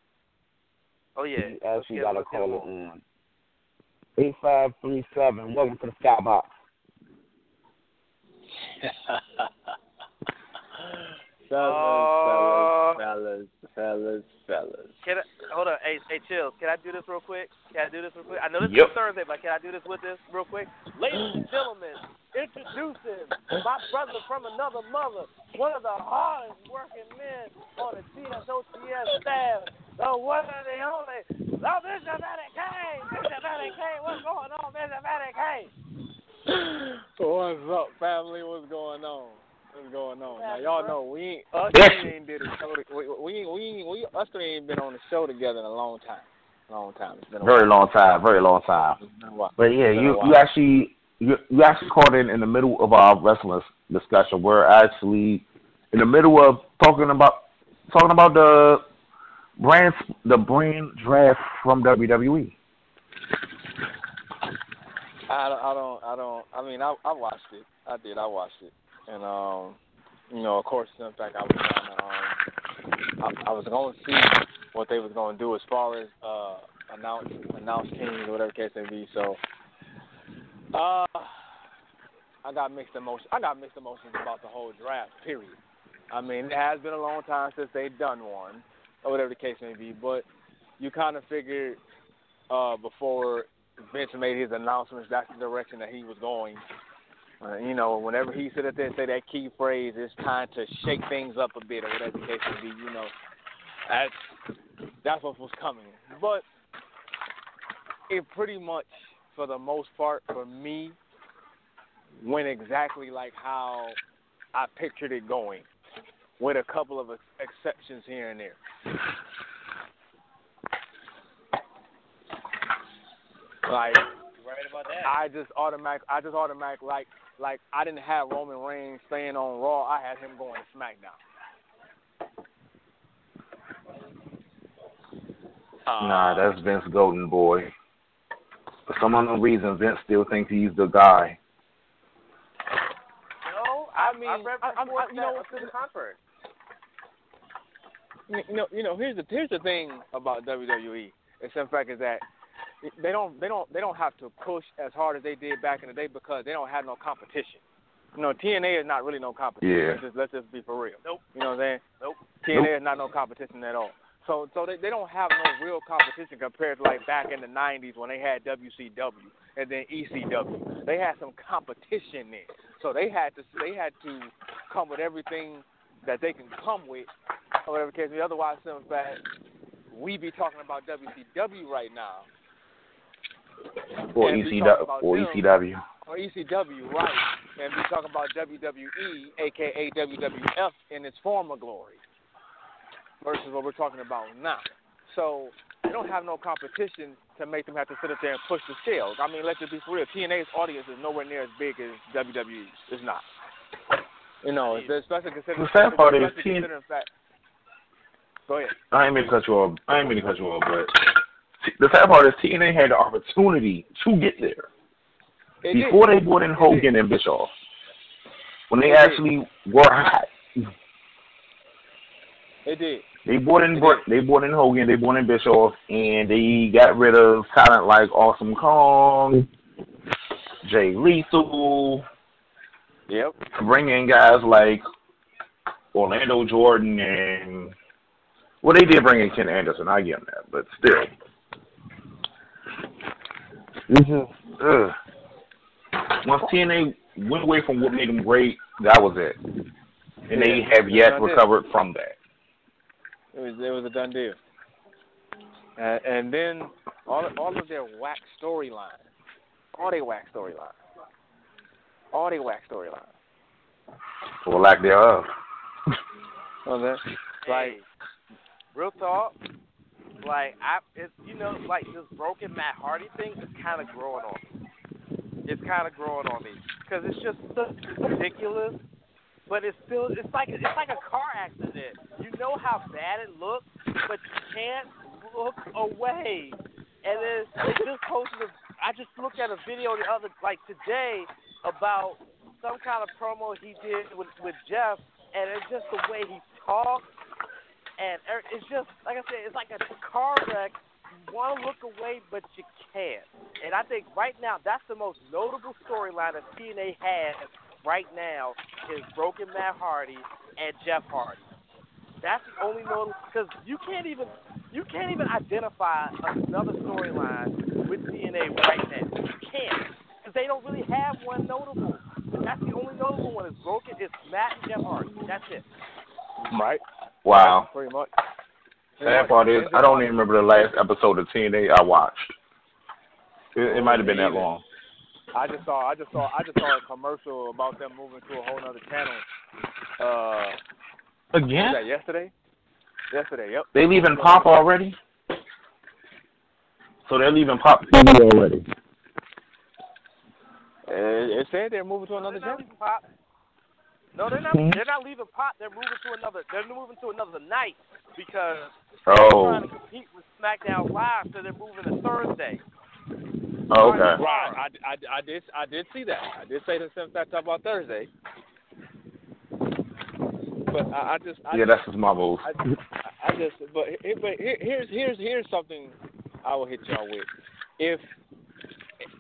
Oh yeah, You actually got get- a let's caller him on. Eight five three seven. Welcome to the Skybox. Uh, fellas, fellas, fellas, fellas. Can I, hold on, hey, hey, Chillz. Can I do this real quick? Can I do this real quick? I know this Yep. is Thursday, but can I do this with this real quick? Ladies and gentlemen, introducing my brother from another mother, one of the hardest working men on the TSOTS staff, the one and the only, the Bishop Eddie Kane. Bishop Eddie Kane, what's going on, Bishop Eddie Kane? What's up, family? What's going on? What's going on? Now y'all know we ain't us Yes. three ain't did a show. To, we we we we us three ain't been on the show together in a long time. Long time. It's been a Very while. long time. Very long time. It's been a while. But yeah, you you actually you you actually called in in the middle of our wrestling discussion. We're actually in the middle of talking about talking about the brand the brand draft from. WWE. I don't, I don't, I don't. I mean, I, I watched it. I did. I watched it, and um, you know, of course, in fact, I was trying to, um, I, I was going to see what they was going to do as far as uh, announce announce teams or whatever case may be. So, uh, I got mixed emotions. I got mixed emotions about the whole draft. Period. I mean, it has been a long time since they've done one, or whatever the case may be. But you kind of figured uh, before Vince made his announcements, that's the direction that he was going. Uh, you know, whenever he sit up there and say that key phrase, it's time to shake things up a bit, or whatever the case may be. You know, that's that's what was coming. But it pretty much, for the most part, for me, went exactly like how I pictured it going, with a couple of exceptions here and there. Like Right about that. I just automatic I just automatic like like I didn't have Roman Reigns staying on Raw, I had him going to SmackDown. Nah, that's Vince Golden boy. For some unknown reason, Vince still thinks he's the guy. No, I I mean, I read I- I- reports I- you know that what? to the contrary. you know, you know, here's the here's the thing about WWE. It's in fact is that they don't they don't they don't have to push as hard as they did back in the day because they don't have no competition. You know, TNA is not really no competition. Yeah. Let's just let's just be for real. Nope. You know what I'm saying? Nope. TNA is not no competition at all. So so they they don't have no real competition compared to like back in the '90s when they had WCW and then ECW. They had some competition there. So they had to they had to come with everything that they can come with, or whatever the case may be. Otherwise, in fact, we be talking about WCW right now Or And ECW. talk Or E them. ECW. or ECW, right? And we talking about WWE, aka WWF, in its former glory, versus what we're talking about now. So they don't have no competition to make them have to sit up there and push the scales. I mean, let's just be for real. TNA's audience is nowhere near as big as WWE. It's not. You know, especially considering. The sad part is especially TN considering fact. Go ahead. I ain't mean to cut you off. I ain't mean to cut you off, but t- the sad part is TNA had the opportunity to get there did. before they brought in Hogan and Bischoff. When they did. actually were hot, They did. they brought in Br- they brought in Hogan, they brought in Bischoff, and they got rid of talent like Awesome Kong, Jay Lethal, Yep. bring in guys like Orlando Jordan and well, they did bring in Ken Anderson. I give them that, but still, this is ugh. Once TNA went away from what made them great, that was it, and they have yet that's it. recovered from that. It was it was a done deal. Uh, and then all all of their whack storylines, all their whack storylines, all their whack storylines. or lack thereof. Okay. Like real talk. Like I, it's you know, like this broken Matt Hardy thing is kind of growing on me. It's kind of growing on me because it's just so ridiculous but it's still it's like it's like a car accident. You know how bad it looks, but you can't look away. And then they just posted. I just looked at a video the other like today about some kind of promo he did with with Jeff, and it's just the way he talks, and er, it's just like I said, it's like a car wreck. You want to look away, but you can't. And I think right now that's the most notable storyline that TNA has right now is Broken Matt Hardy and Jeff Hardy. That's the only notable because you can't even you can't even identify another storyline with TNA right now. You can't because they don't really have one notable. That's the only notable one is broken. It's Matt and Jeff Hardy. That's it. Right. Wow. Pretty much. Sad part is, I don't even remember the last episode of TNA I watched. It, it might have been that long. I just saw I just saw I just saw a commercial about them moving to a whole other channel. Uh Again? was that yesterday? Yesterday, yep. They leaving Pop already? So they're leaving Pop TV already. It, it said they're moving to another channel. Pop. No, they're not. They're not leaving Pop. They're moving to another. They're moving to another night because oh. they're trying Oh. to compete with SmackDown Live, so they're moving to Thursday. oh okay. Right. I, I, I did I did see that. I did say the same fact about Thursday. But I, I just I Yeah, just, that's his marbles. I, I just but but here, here's here's here's something I will hit y'all with. If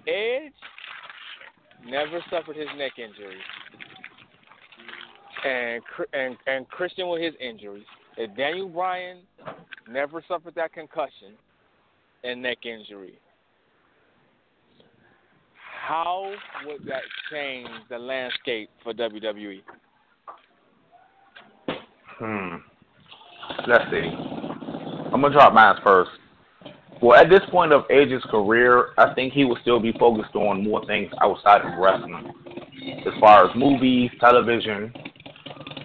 Edge never suffered his neck injury, and and and Christian with his injuries, if Daniel Bryan never suffered that concussion and neck injury, how would that change the landscape for? WWE? Hmm. Let's see. I'm gonna drop mine first. Well, at this point of Edge's career, I think he would still be focused on more things outside of wrestling, as far as movies, television,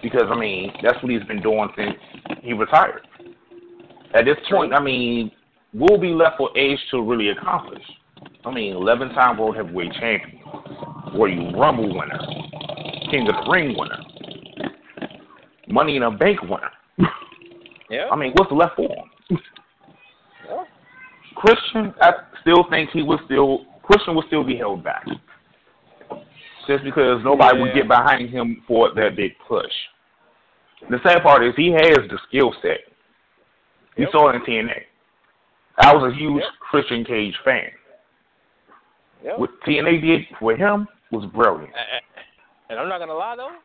because I mean that's what he's been doing since he retired. At this point, I mean, we'll be left for Edge to really accomplish. I mean, 11-time World Heavyweight Champion, Royal Rumble winner, King of the Ring winner, Money in a Bank winner. Yeah. I mean, what's left for him? Yeah. Christian, I still think he would still Christian would still be held back, just because nobody would get behind him for that big push. The sad part is he has the skill set. You Yep. saw it in TNA. I was a huge Yep. Christian Cage fan. Yeah. What TNA did for him was brilliant. And I'm not gonna lie though,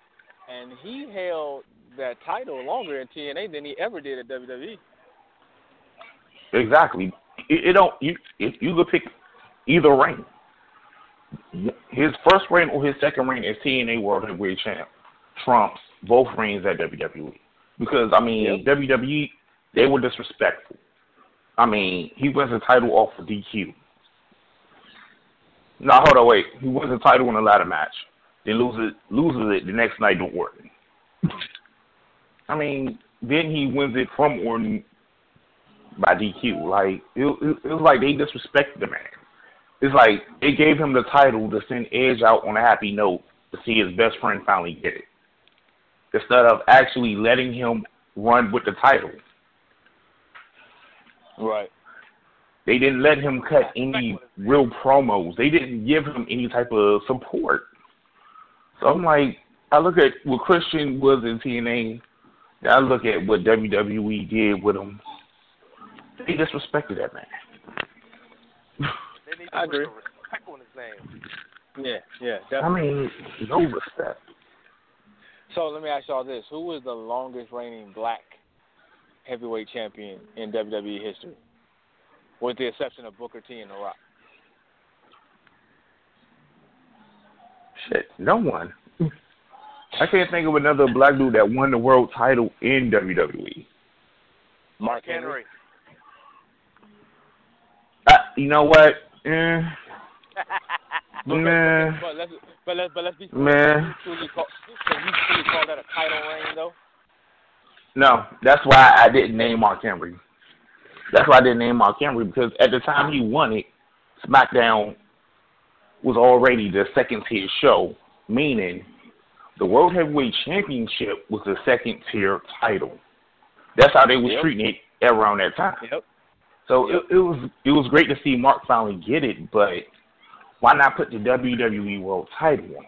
and he held that title longer in TNA than he ever did at. WWE. Exactly. It, it don't you if you could pick either reign. His first reign or his second reign as TNA World Heavyweight Champ trumps both reigns at WWE. Because I mean WWE they were disrespectful. I mean, he wins the title off of DQ. No, hold on, wait. He wins the title in a ladder match, then loses it, loses it the next night to Orton. I mean, then he wins it from Orton by DQ. Like it, it, it was like they disrespected the man. It's like they gave him the title to send Edge out on a happy note to see his best friend finally get it, instead of actually letting him run with the title. Right. They didn't let him cut any real promos. They didn't give him any type of support. So I'm like, I look at what Christian was in TNA. I look at what WWE did with him. They disrespected that man. They need to I agree. some respect on his name. Yeah, yeah, I definitely. mean, no respect. So let me ask y'all this: Who was the longest reigning black heavyweight champion in WWE history, with the exception of Booker T and The Rock? Shit, no one. I can't think of another black dude that won the world title in WWE. Mark Henry. Uh, you know what? Eh, But, Nah. but, let's but let's but let's be Nah. Can you truly call, can you truly call that a title reign though? no, that's why I didn't name Mark Henry. That's why I didn't name Mark Henry because at the time he won it, SmackDown was already the second tier show, meaning the World Heavyweight Championship was the second tier title. That's how they was Yep. treating it around that time. Yep. So Yep. it, it was it was great to see Mark finally get it, but why not put the WWE World Title on?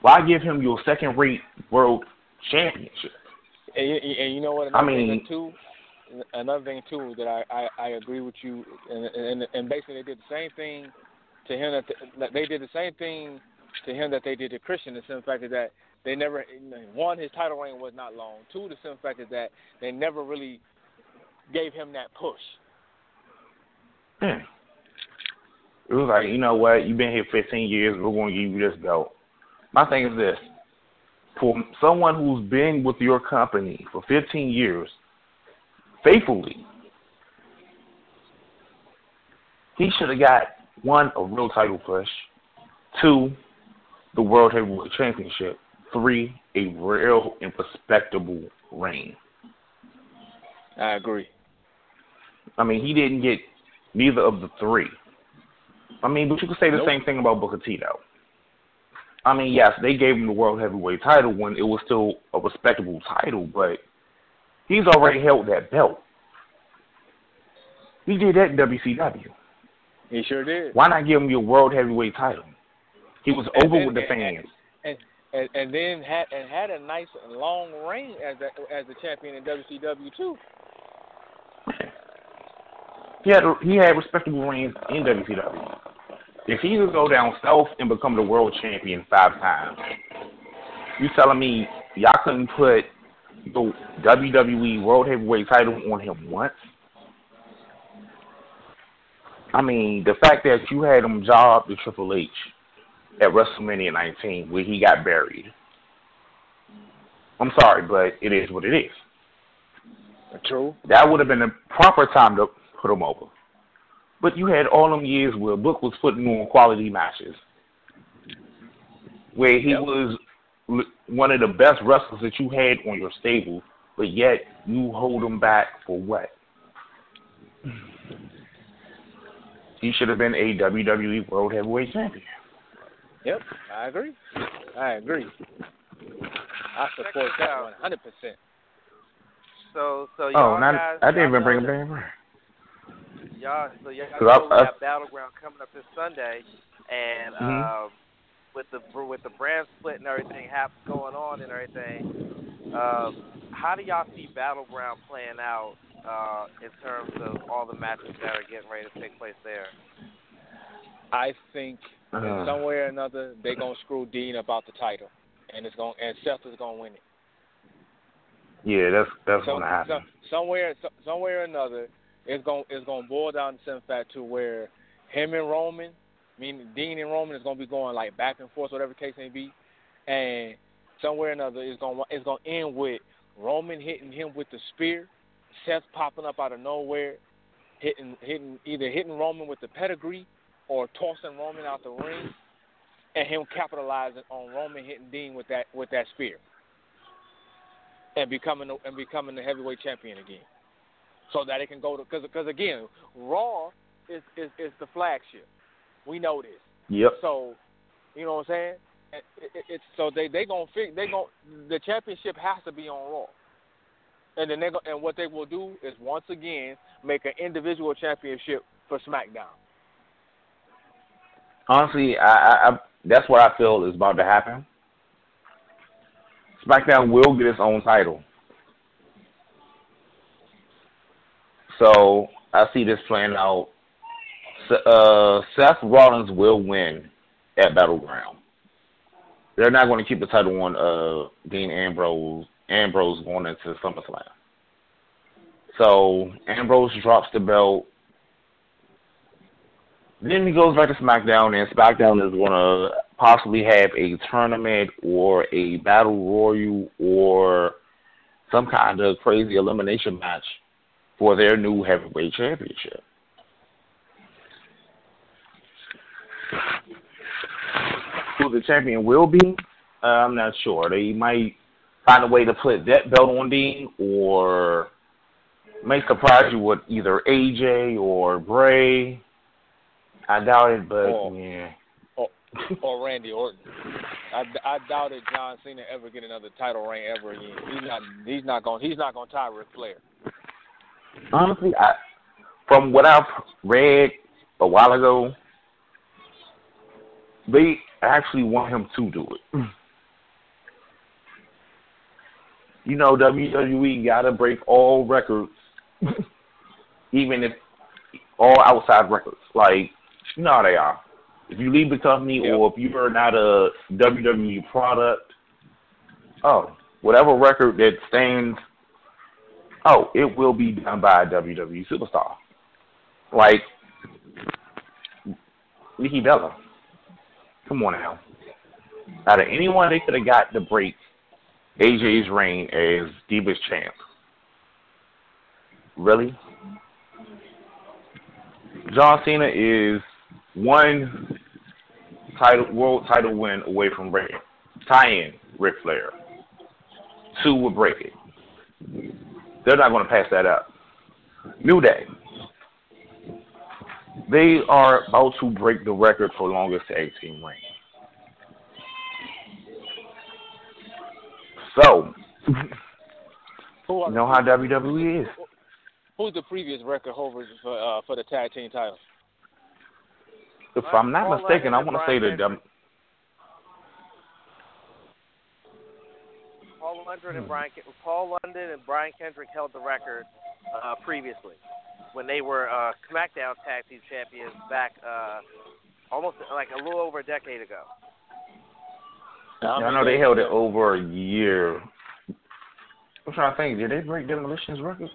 Why give him your second rate World Championship? And, you- and you know what? I mean- thing too, another thing too that I, I, I agree with you, and, and and basically they did the same thing to him that, that they did the same thing to him that they did to Christian. The simple fact is that they never one his title reign was not long. Two, the simple fact is that they never really gave him that push. Yeah. It was like, you know what, you've been here 15 years, we're going to give you this belt. My thing is this. For someone who's been with your company for 15 years, faithfully, he should have got, one, a real title push, two, the World Heavyweight Championship, three, a real and respectable reign. I agree. I mean, he didn't get neither of the three. I mean, but you could say the Nope. same thing about Booker T, though. I mean, yes, they gave him the World Heavyweight title when it was still a respectable title, but he's already held that belt. He did that in WCW. He sure did. Why not give him your World Heavyweight title? He was And over then- with the fans. and, and and then had and had a nice long reign as a, as the champion in WCW too. He had he had respectable reigns in WCW. If he could go down south and become the world champion five times, you telling me y'all couldn't put the WWE World Heavyweight title on him once? I mean, the fact that you had him job to Triple H at WrestleMania 19, where he got buried. I'm sorry, but it is what it is. True. That would have been the proper time to put him over. But you had all them years where Book was putting on quality matches, where he Yep. was one of the best wrestlers that you had on your stable, but yet you hold him back for what? He should have been a WWE World Heavyweight Champion. Yep, I agree. I agree. I support that out. one hundred percent. So, so Oh, y'all not, guys, I didn't even bring him know- down. Y'all, so y'all 'Cause I- know we I- have Battleground coming up this Sunday, and Mhm. um, with the with the brand split and everything hap- going on and everything, um, how do y'all see Battleground playing out uh, in terms of all the matches that are getting ready to take place there? I think that Uh, somewhere or another they're gonna screw Dean about the title, and it's going to and Seth is gonna win it. yeah, that's that's Some, gonna happen. some, somewhere, so, somewhere or another, it's going it's going to boil down to some fact to where him and Roman, meaning Dean and Roman, is going to be going like back and forth, whatever case may be, and somewhere or another, it's going it's going to end with Roman hitting him with the spear, Seth popping up out of nowhere, hitting hitting either hitting Roman with the pedigree or tossing Roman out the ring, and him capitalizing on Roman hitting Dean with that with that spear and becoming and becoming the heavyweight champion again, so that it can go to because because again, Raw is, is is the flagship. We know this. Yep. So, you know what I'm saying? It, it, it's so they they gonna fig, they gonna the championship has to be on Raw, and then they go, and what they will do is once again make an individual championship for SmackDown. Honestly, I, I, I that's what I feel is about to happen. SmackDown will get its own title. So I see this playing out. Uh, Seth Rollins will win at Battleground. They're not going to keep the title on uh, Dean Ambrose. Ambrose going into SummerSlam. So Ambrose drops the belt. Then he goes back to SmackDown, and SmackDown is going to possibly have a tournament or a battle royal or some kind of crazy elimination match for their new heavyweight championship. Who the champion will be, uh, I'm not sure. They might find a way to put that belt on Dean, or may surprise you with either AJ or Bray. I doubt it, but Oh. yeah. or Randy Orton. I, I it. John Cena ever get another title reign ever again. He's not he's not going he's not going to tie Ric Flair. Honestly, I from what I've read a while ago, they actually want him to do it. Mm. You know, WWE got to break all records, even if all outside records. Like, you know how they are. If you leave the company Yep. or if you are not a WWE product, oh, whatever record that stands, oh, it will be done by a WWE superstar. Like Nikki Bella. Come on now. Out of anyone they could have got to break AJ's reign as Divas champ. Really? John Cena is one title world title win away from breaking. Tie in Ric Flair. Two will break it. They're not going to pass that up. New Day. They are about to break the record for longest tag team reign. So, Who are you know how WWE is. Who's the previous record holder for uh, for the tag team title? If I'm not mistaken, I want to say Brian Paul London Hmm. and Brian Paul London and Brian Kendrick held the record uh, previously when they were uh, SmackDown Tag Team Champions back uh, almost like a little over a decade ago. I know they held it over a year. I'm trying to think. Did they break Demolition's record?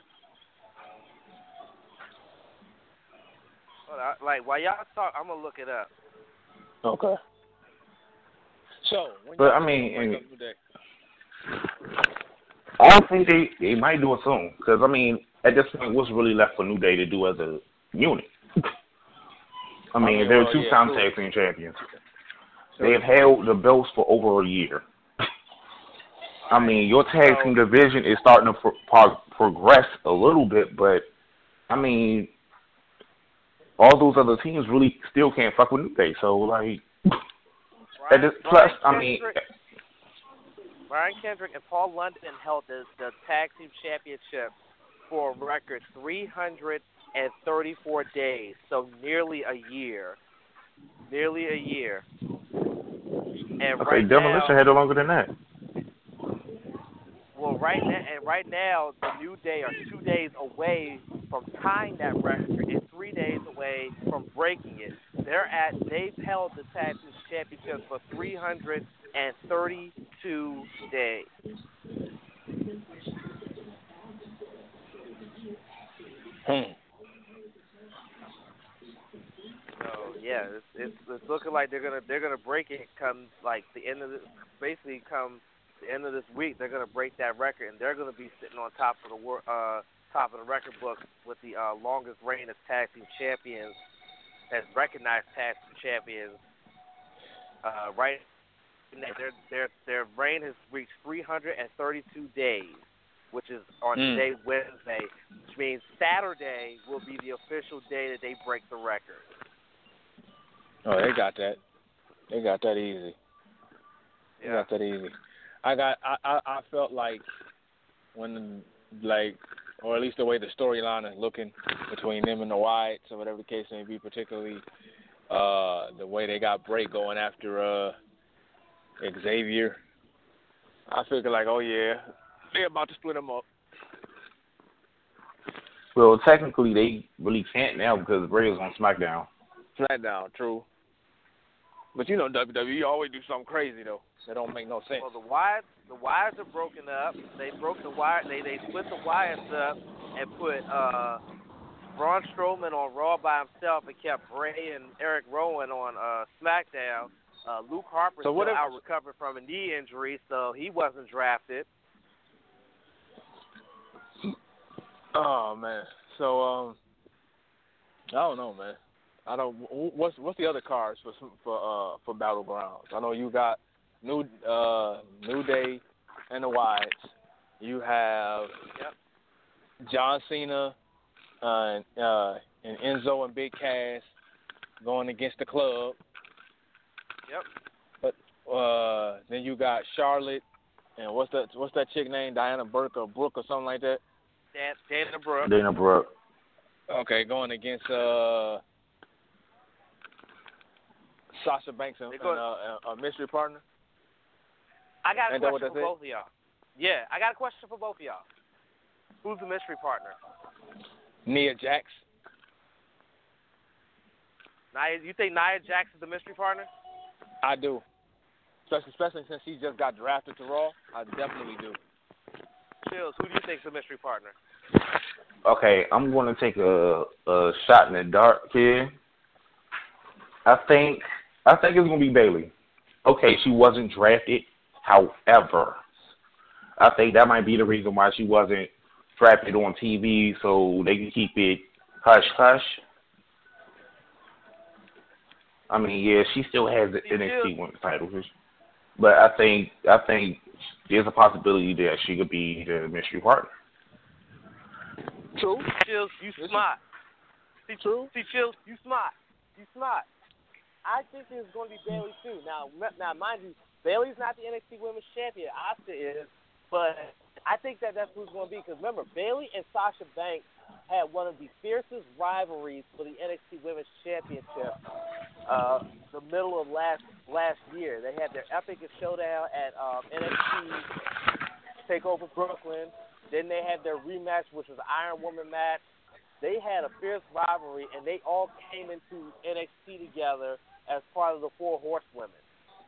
Hold on, Like while y'all talk, I'm gonna look it up. Okay. So, when But, I mean, and- up New Day? I think they they might do it soon because I mean, at this point, what's really left for New Day to do as a unit? I mean, mean, they're well, two-time yeah, tag team champions. So- They've held the belts for over a year. I mean, your tag team division is starting to pro- pro- progress a little bit, but I mean, all those other teams really still can't fuck with New Day. So, like, and this, plus, Brian I mean, Brian Kendrick and Paul London held the, the tag team championship for a record 334 days, so nearly a year. Nearly a year. And okay, right Demolition now, had it longer than that. well, right now, and right now, the New Day are two days away from tying that record and three days away from breaking it. They're at they've held the tag team championship for 332 days. Hmm. So yeah, it's, it's it's looking like they're gonna they're gonna break it come like the end of this basically come the end of this week they're gonna break that record and they're gonna be sitting on top of the uh top of the record book with the uh longest reign as tag team champions as recognized tag team champions. Uh right their their their reign has reached 332 days, which is on Mm. today Wednesday, which means Saturday will be the official day that they Bray the record. Oh, they got that. They got that easy. They got that easy. I got. I, I. I felt like when, like, or at least the way the storyline is looking between them and the Wyatts or whatever the case may be, particularly uh the way they got break going after uh Xavier. I figured like, oh yeah, they about to split them up. Well, technically, they really can't now because Bray is on SmackDown. SmackDown, true. But you know WWE always do something crazy though. That don't make no sense. Well, the Wyatts the Wyatts are broken up. They broke the wire. They they split the wires up and put uh, Braun Strowman on Raw by himself and kept Bray and Erick Rowan on uh, SmackDown. Uh, Luke Harper So what if- out recovering from a knee injury, so he wasn't drafted. Oh man. So um, I don't know, man. I don't. What's what's the other cards for for uh for battlegrounds? I know you got new uh New Day and the Wyatts. You have Yep. John Cena uh, uh and Enzo and Big Cass going against the club. Yep. But Uh, then you got Charlotte, and what's that? What's that chick name? Diana Burke or Brooke or something like that. Dan, Dana Brooke. Dana Brooke. Okay, going against uh, Sasha Banks and, They and uh, a, a mystery partner. I got a Ain't that question that for both of y'all. Yeah, I got a question for both of y'all. Who's the mystery partner? Nia Jax. Nia, you think Nia Jax is the mystery partner? I do. Especially, especially since she just got drafted to Raw. I definitely do. Chillz, who do you think's the mystery partner? Okay, I'm going to take a a shot in the dark here. I think I think it's going to be Bayley. Okay, she wasn't drafted. However, I think that might be the reason why she wasn't drafted on TV, so they can keep it hush hush. I mean, yeah, she still has the She do. NXT Women's title, but I think I think there's a possibility that she could be the mystery partner. True. Chillz, you smart. See, True. see, Chillz, you smart. You smart. I think it's going to be Bayley too. Now, now, mind you, Bayley's not the NXT Women's Champion. Asuka is, but I think that that's who's going to be. Because remember, Bayley and Sasha Banks had one of the fiercest rivalries for the NXT Women's Championship. Uh, the middle of last last year, they had their epic showdown at um, NXT Takeover Brooklyn. Then they had their rematch, which was Iron Woman match. They had a fierce rivalry, and they all came into NXT together as part of the Four Horsewomen.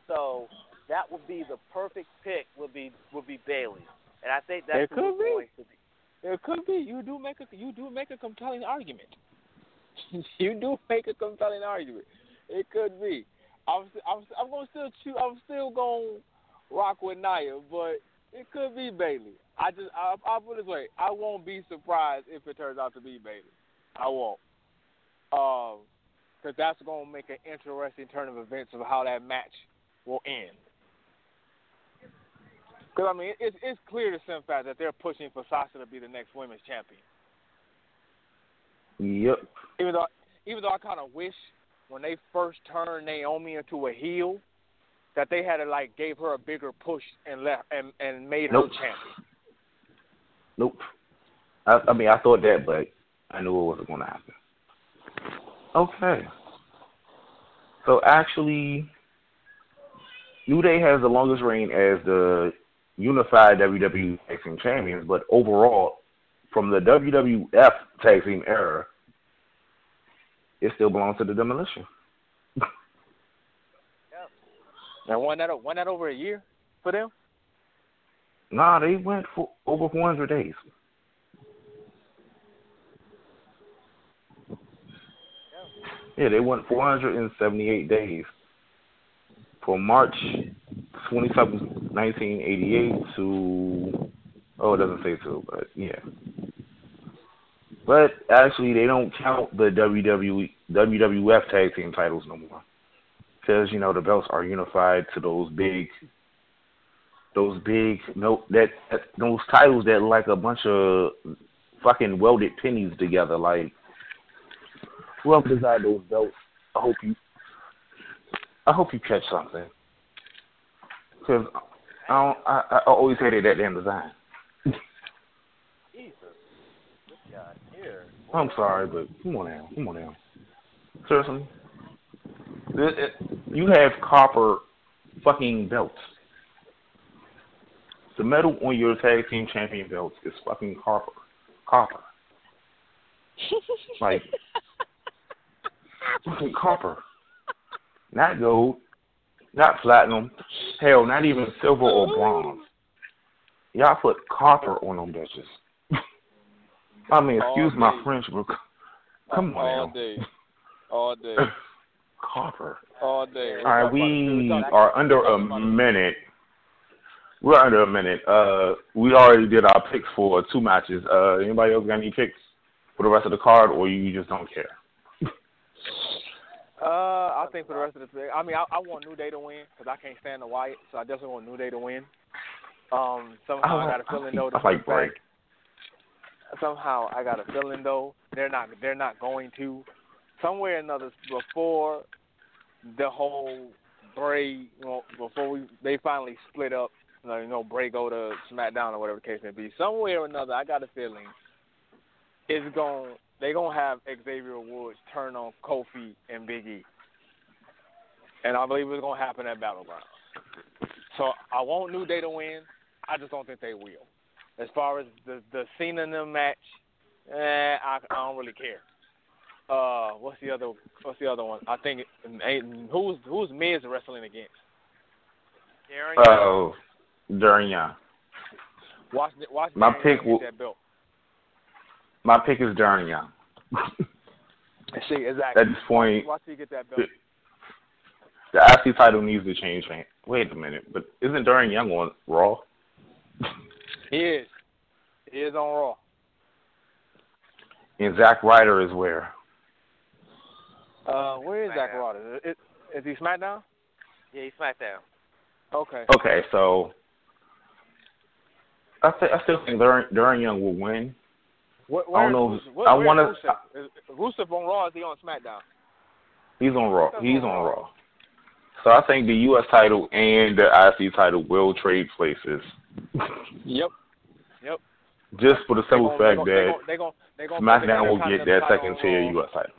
So that would be the perfect pick. Would be would be Bayley, and I think that's It who could it's going to be. It could be. You do make a you do make a compelling argument. you do make a compelling argument. It could be. I'm I'm I'm gonna still choose. I'm still gonna rock with Nia, but it could be Bayley. I just I I'll put it this way. I won't be surprised if it turns out to be Bayley. I won't. Um, because that's gonna make an interesting turn of events of how that match will end. Because I mean, it's it's clear to some fact that they're pushing for Sasha to be the next women's champion. Yep. Even though even though I kind of wish when they first turned Naomi into a heel that they had to like gave her a bigger push and left and and made Nope. her champion. Nope. I, I mean, I thought that, but I knew it wasn't going to happen. Okay. So actually, New Day has the longest reign as the unified WWE Tag Team Champions, but overall, from the WWF Tag Team era, it still belongs to the Demolition. yeah. And won that won that over a year for them. Nah, they went for over 400 days. Yeah, they went 478 days from March 27, 1988 to, oh, it doesn't say to, but yeah. But actually, they don't count the WWE, WWF tag team titles no more. Because, you know, the belts are unified to those big those big no that, that those titles that like a bunch of fucking welded pennies together. Like whoever designed those belts, I hope you I hope you catch something. Cause I don't I, I always hated that damn design. Jesus, this guy here. I'm sorry, but come on now, come on now. Seriously, you have copper fucking belts. The metal on your tag team champion belts is fucking copper. Copper. Like fucking copper. Not gold. Not platinum. Hell, not even silver or bronze. Y'all put copper on them bitches. I mean, excuse my French, but come on all day, all day, Copper. all day. All right, we are under a minute. We're under a minute. Uh, we already did our picks for two matches. Uh, anybody else got any picks for the rest of the card, or you just don't care? Uh, I think for the rest of the, day, I mean, I, I want New Day to win because I can't stand the Wyatt, so I definitely want New Day to win. Um, somehow I, got a feeling though. I the like break. somehow I got a feeling though they're not they're not going to somewhere or another before the whole Bray, you know, before we they finally split up, you know, you know, Bray go to SmackDown or whatever the case may be. Somewhere or another, I got a feeling it's going they gonna have Xavier Woods turn on Kofi and Big E, and I believe it's gonna happen at Battleground. So I want New Day to win. I just don't think they will. As far as the the Cena and them match, eh, I, I don't really care. Uh, what's the other? What's the other one? I think it, who's who's Miz wrestling against? Darren Oh, Darren Young. Watch watch My Darren pick Young will- that belt. My pick is Darren Young. See exactly. At this point, Watch he get that belt. the IC title needs to change. Man. Wait a minute, but isn't Darren Young on Raw? He is. He is on Raw. And Zack Ryder is where? Uh, where is Zack Ryder? Is, is he SmackDown? Yeah, he's SmackDown. Okay. Okay, so I, th- I still think Darren, Darren Young will win. What, I don't know Where- I Rusev? Is Rusev on Raw? Is he on SmackDown? He's on Raw. He's on Raw. So I think the U.S. title and the IC title will trade places, Yep. Yep. Just for the simple they fact they that they gon' they gon' SmackDown will get that second tier U.S. title.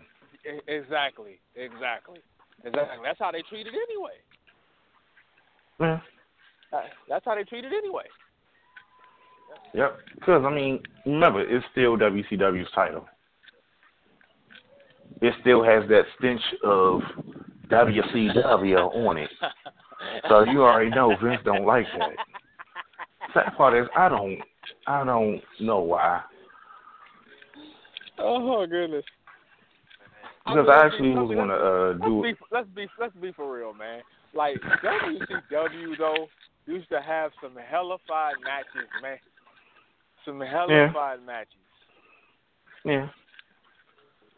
Exactly. Exactly. Exactly. That's how they treat it anyway. Yeah. That's how they treat it anyway. Yep. Because I mean, remember, it's still WCW's title. It still has that stench of WCW on it. So you already know Vince don't like that. Sad part is I don't I don't know why. Oh goodness. Because I actually was gonna uh do let's be, let's be let's be for real, man. Like WCW though used to have some hellified matches, man. Some hellified matches. yeah.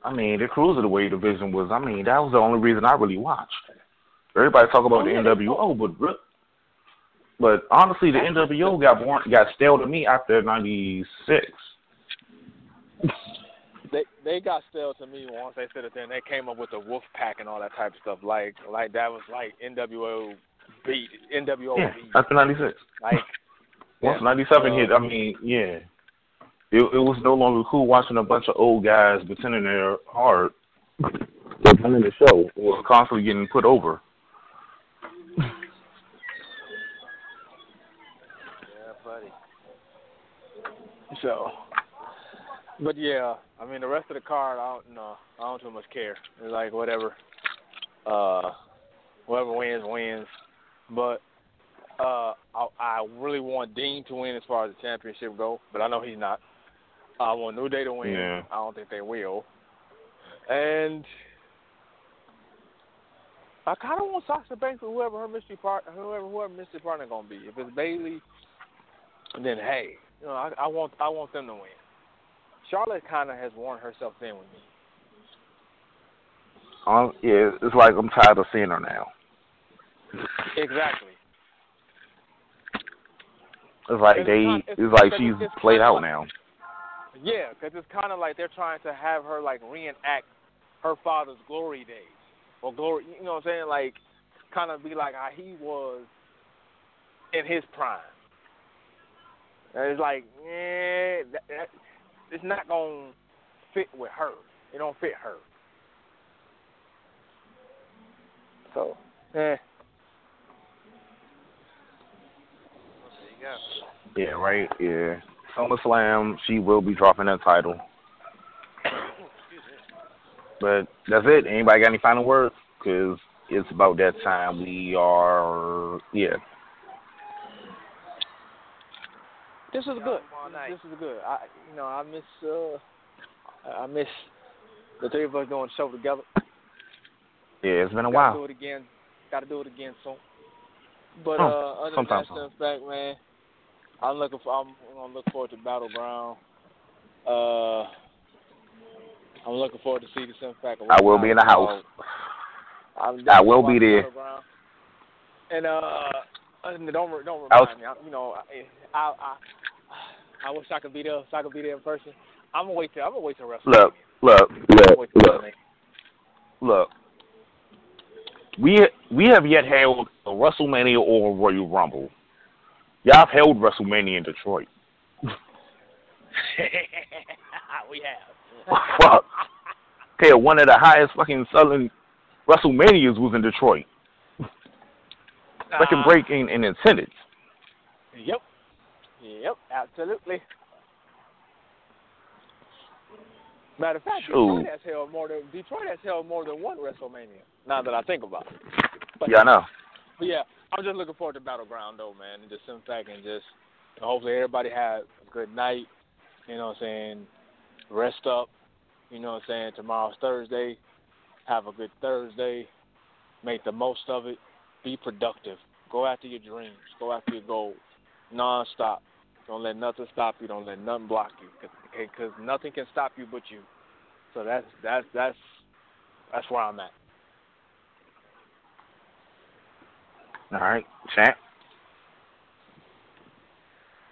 I mean the cruiserweight division was I mean, that was the only reason I really watched. Everybody talk about Oh, the. NWO, but re- but honestly the NWO got born got stale to me after ninety six. They they got stale to me once they said it. Then they came up with the Wolf Pack and all that type of stuff. Like like that was like NWO beat NWO Yeah, beat. after ninety six. Like Once Yeah. ninety seven Uh, hit, I mean, yeah. It it was no longer cool watching a bunch of old guys pretending they're hard. They're running the show or constantly getting put over. Yeah, buddy. so. But yeah, I mean the rest of the card, I don't know. I don't too much care. It's like whatever. Uh, whoever wins wins. But uh, I, I really want Dean to win as far as the championship go, but I know he's not. I want New Day to win. Yeah. I don't think they will. And I kind of want Sasha Banks or whoever her mystery part, whoever whoever mystery partner gonna be. If it's Bayley, then hey, you know I, I want I want them to win. Charlotte kind of has worn herself thin with me. Um, yeah, it's like I'm tired of seeing her now. Exactly. It's like It's they, not- it's- it's like she's it's played out like- now. Yeah, because it's kind of like they're trying to have her like reenact her father's glory days or glory. You know what I'm saying? Like, kind of be like how he was in his prime. And it's like, yeah, that, that, it's not gonna fit with her. It don't fit her. So, eh. There you go. Yeah, right. Yeah, SummerSlam, she will be dropping that title. But that's it. Anybody got any final words? Because it's about that time. We are, yeah. This is good. This, is good. I, you know, I miss, uh, I- I miss the three of us doing the show together. Yeah, it's been a Gotta while. do it again. Got to do it again soon. But Oh, uh, other than sometime that stuff, back man, I'm looking for. I'm gonna look forward to Battleground. Uh, I'm looking forward to see the Simp Pack. I will be in the house. I'm I will be there. And uh, don't don't was- remind me. I, you know, I, I I I wish I could be there. So I could be there in person. I'm gonna wait till I'm gonna wait till WrestleMania. Look, look, look, look, look. we we have yet held a WrestleMania or a Royal Rumble. Y'all have held WrestleMania in Detroit. we have. Fuck. Okay, one of the highest fucking selling WrestleManias was in Detroit. Second Uh, break in, in attendance. Yep. Yep, absolutely. Matter of fact, Shoot. Detroit has held more than Detroit has held more than one WrestleMania. Now that I think about it. But, Yeah, I know. Yeah, I'm just looking forward to Battleground though, man, and just sit back and just hopefully everybody had a good night. You know what I'm saying? Rest up. You know what I'm saying? Tomorrow's Thursday. Have a good Thursday. Make the most of it. Be productive. Go after your dreams. Go after your goals. Non-stop. Don't let nothing stop you. Don't let nothing block you. Because nothing can stop you but you. So that's that's that's that's where I'm at. All right, champ.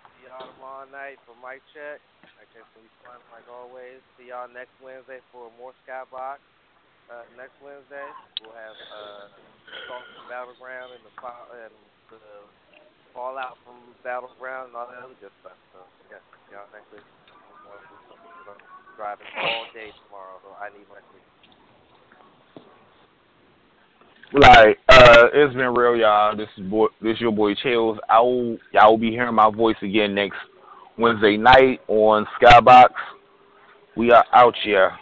See y'all tomorrow night for Mic Check. I guess it'll fun like always. See y'all next Wednesday for more Skybox. Uh, next Wednesday we'll have uh, talk from Battleground and the and the fallout from Battleground and all that other good stuff. So yeah, y'all next week. I'm driving all day tomorrow, so I need my sleep. Like, uh, it's been real, y'all. This is boy, this your boy Chillz. I will, y'all will be hearing my voice again next Wednesday night on Skybox. We are out here.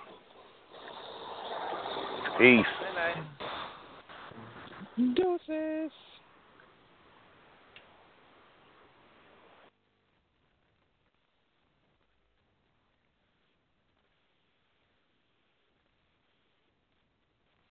Peace. Deuces.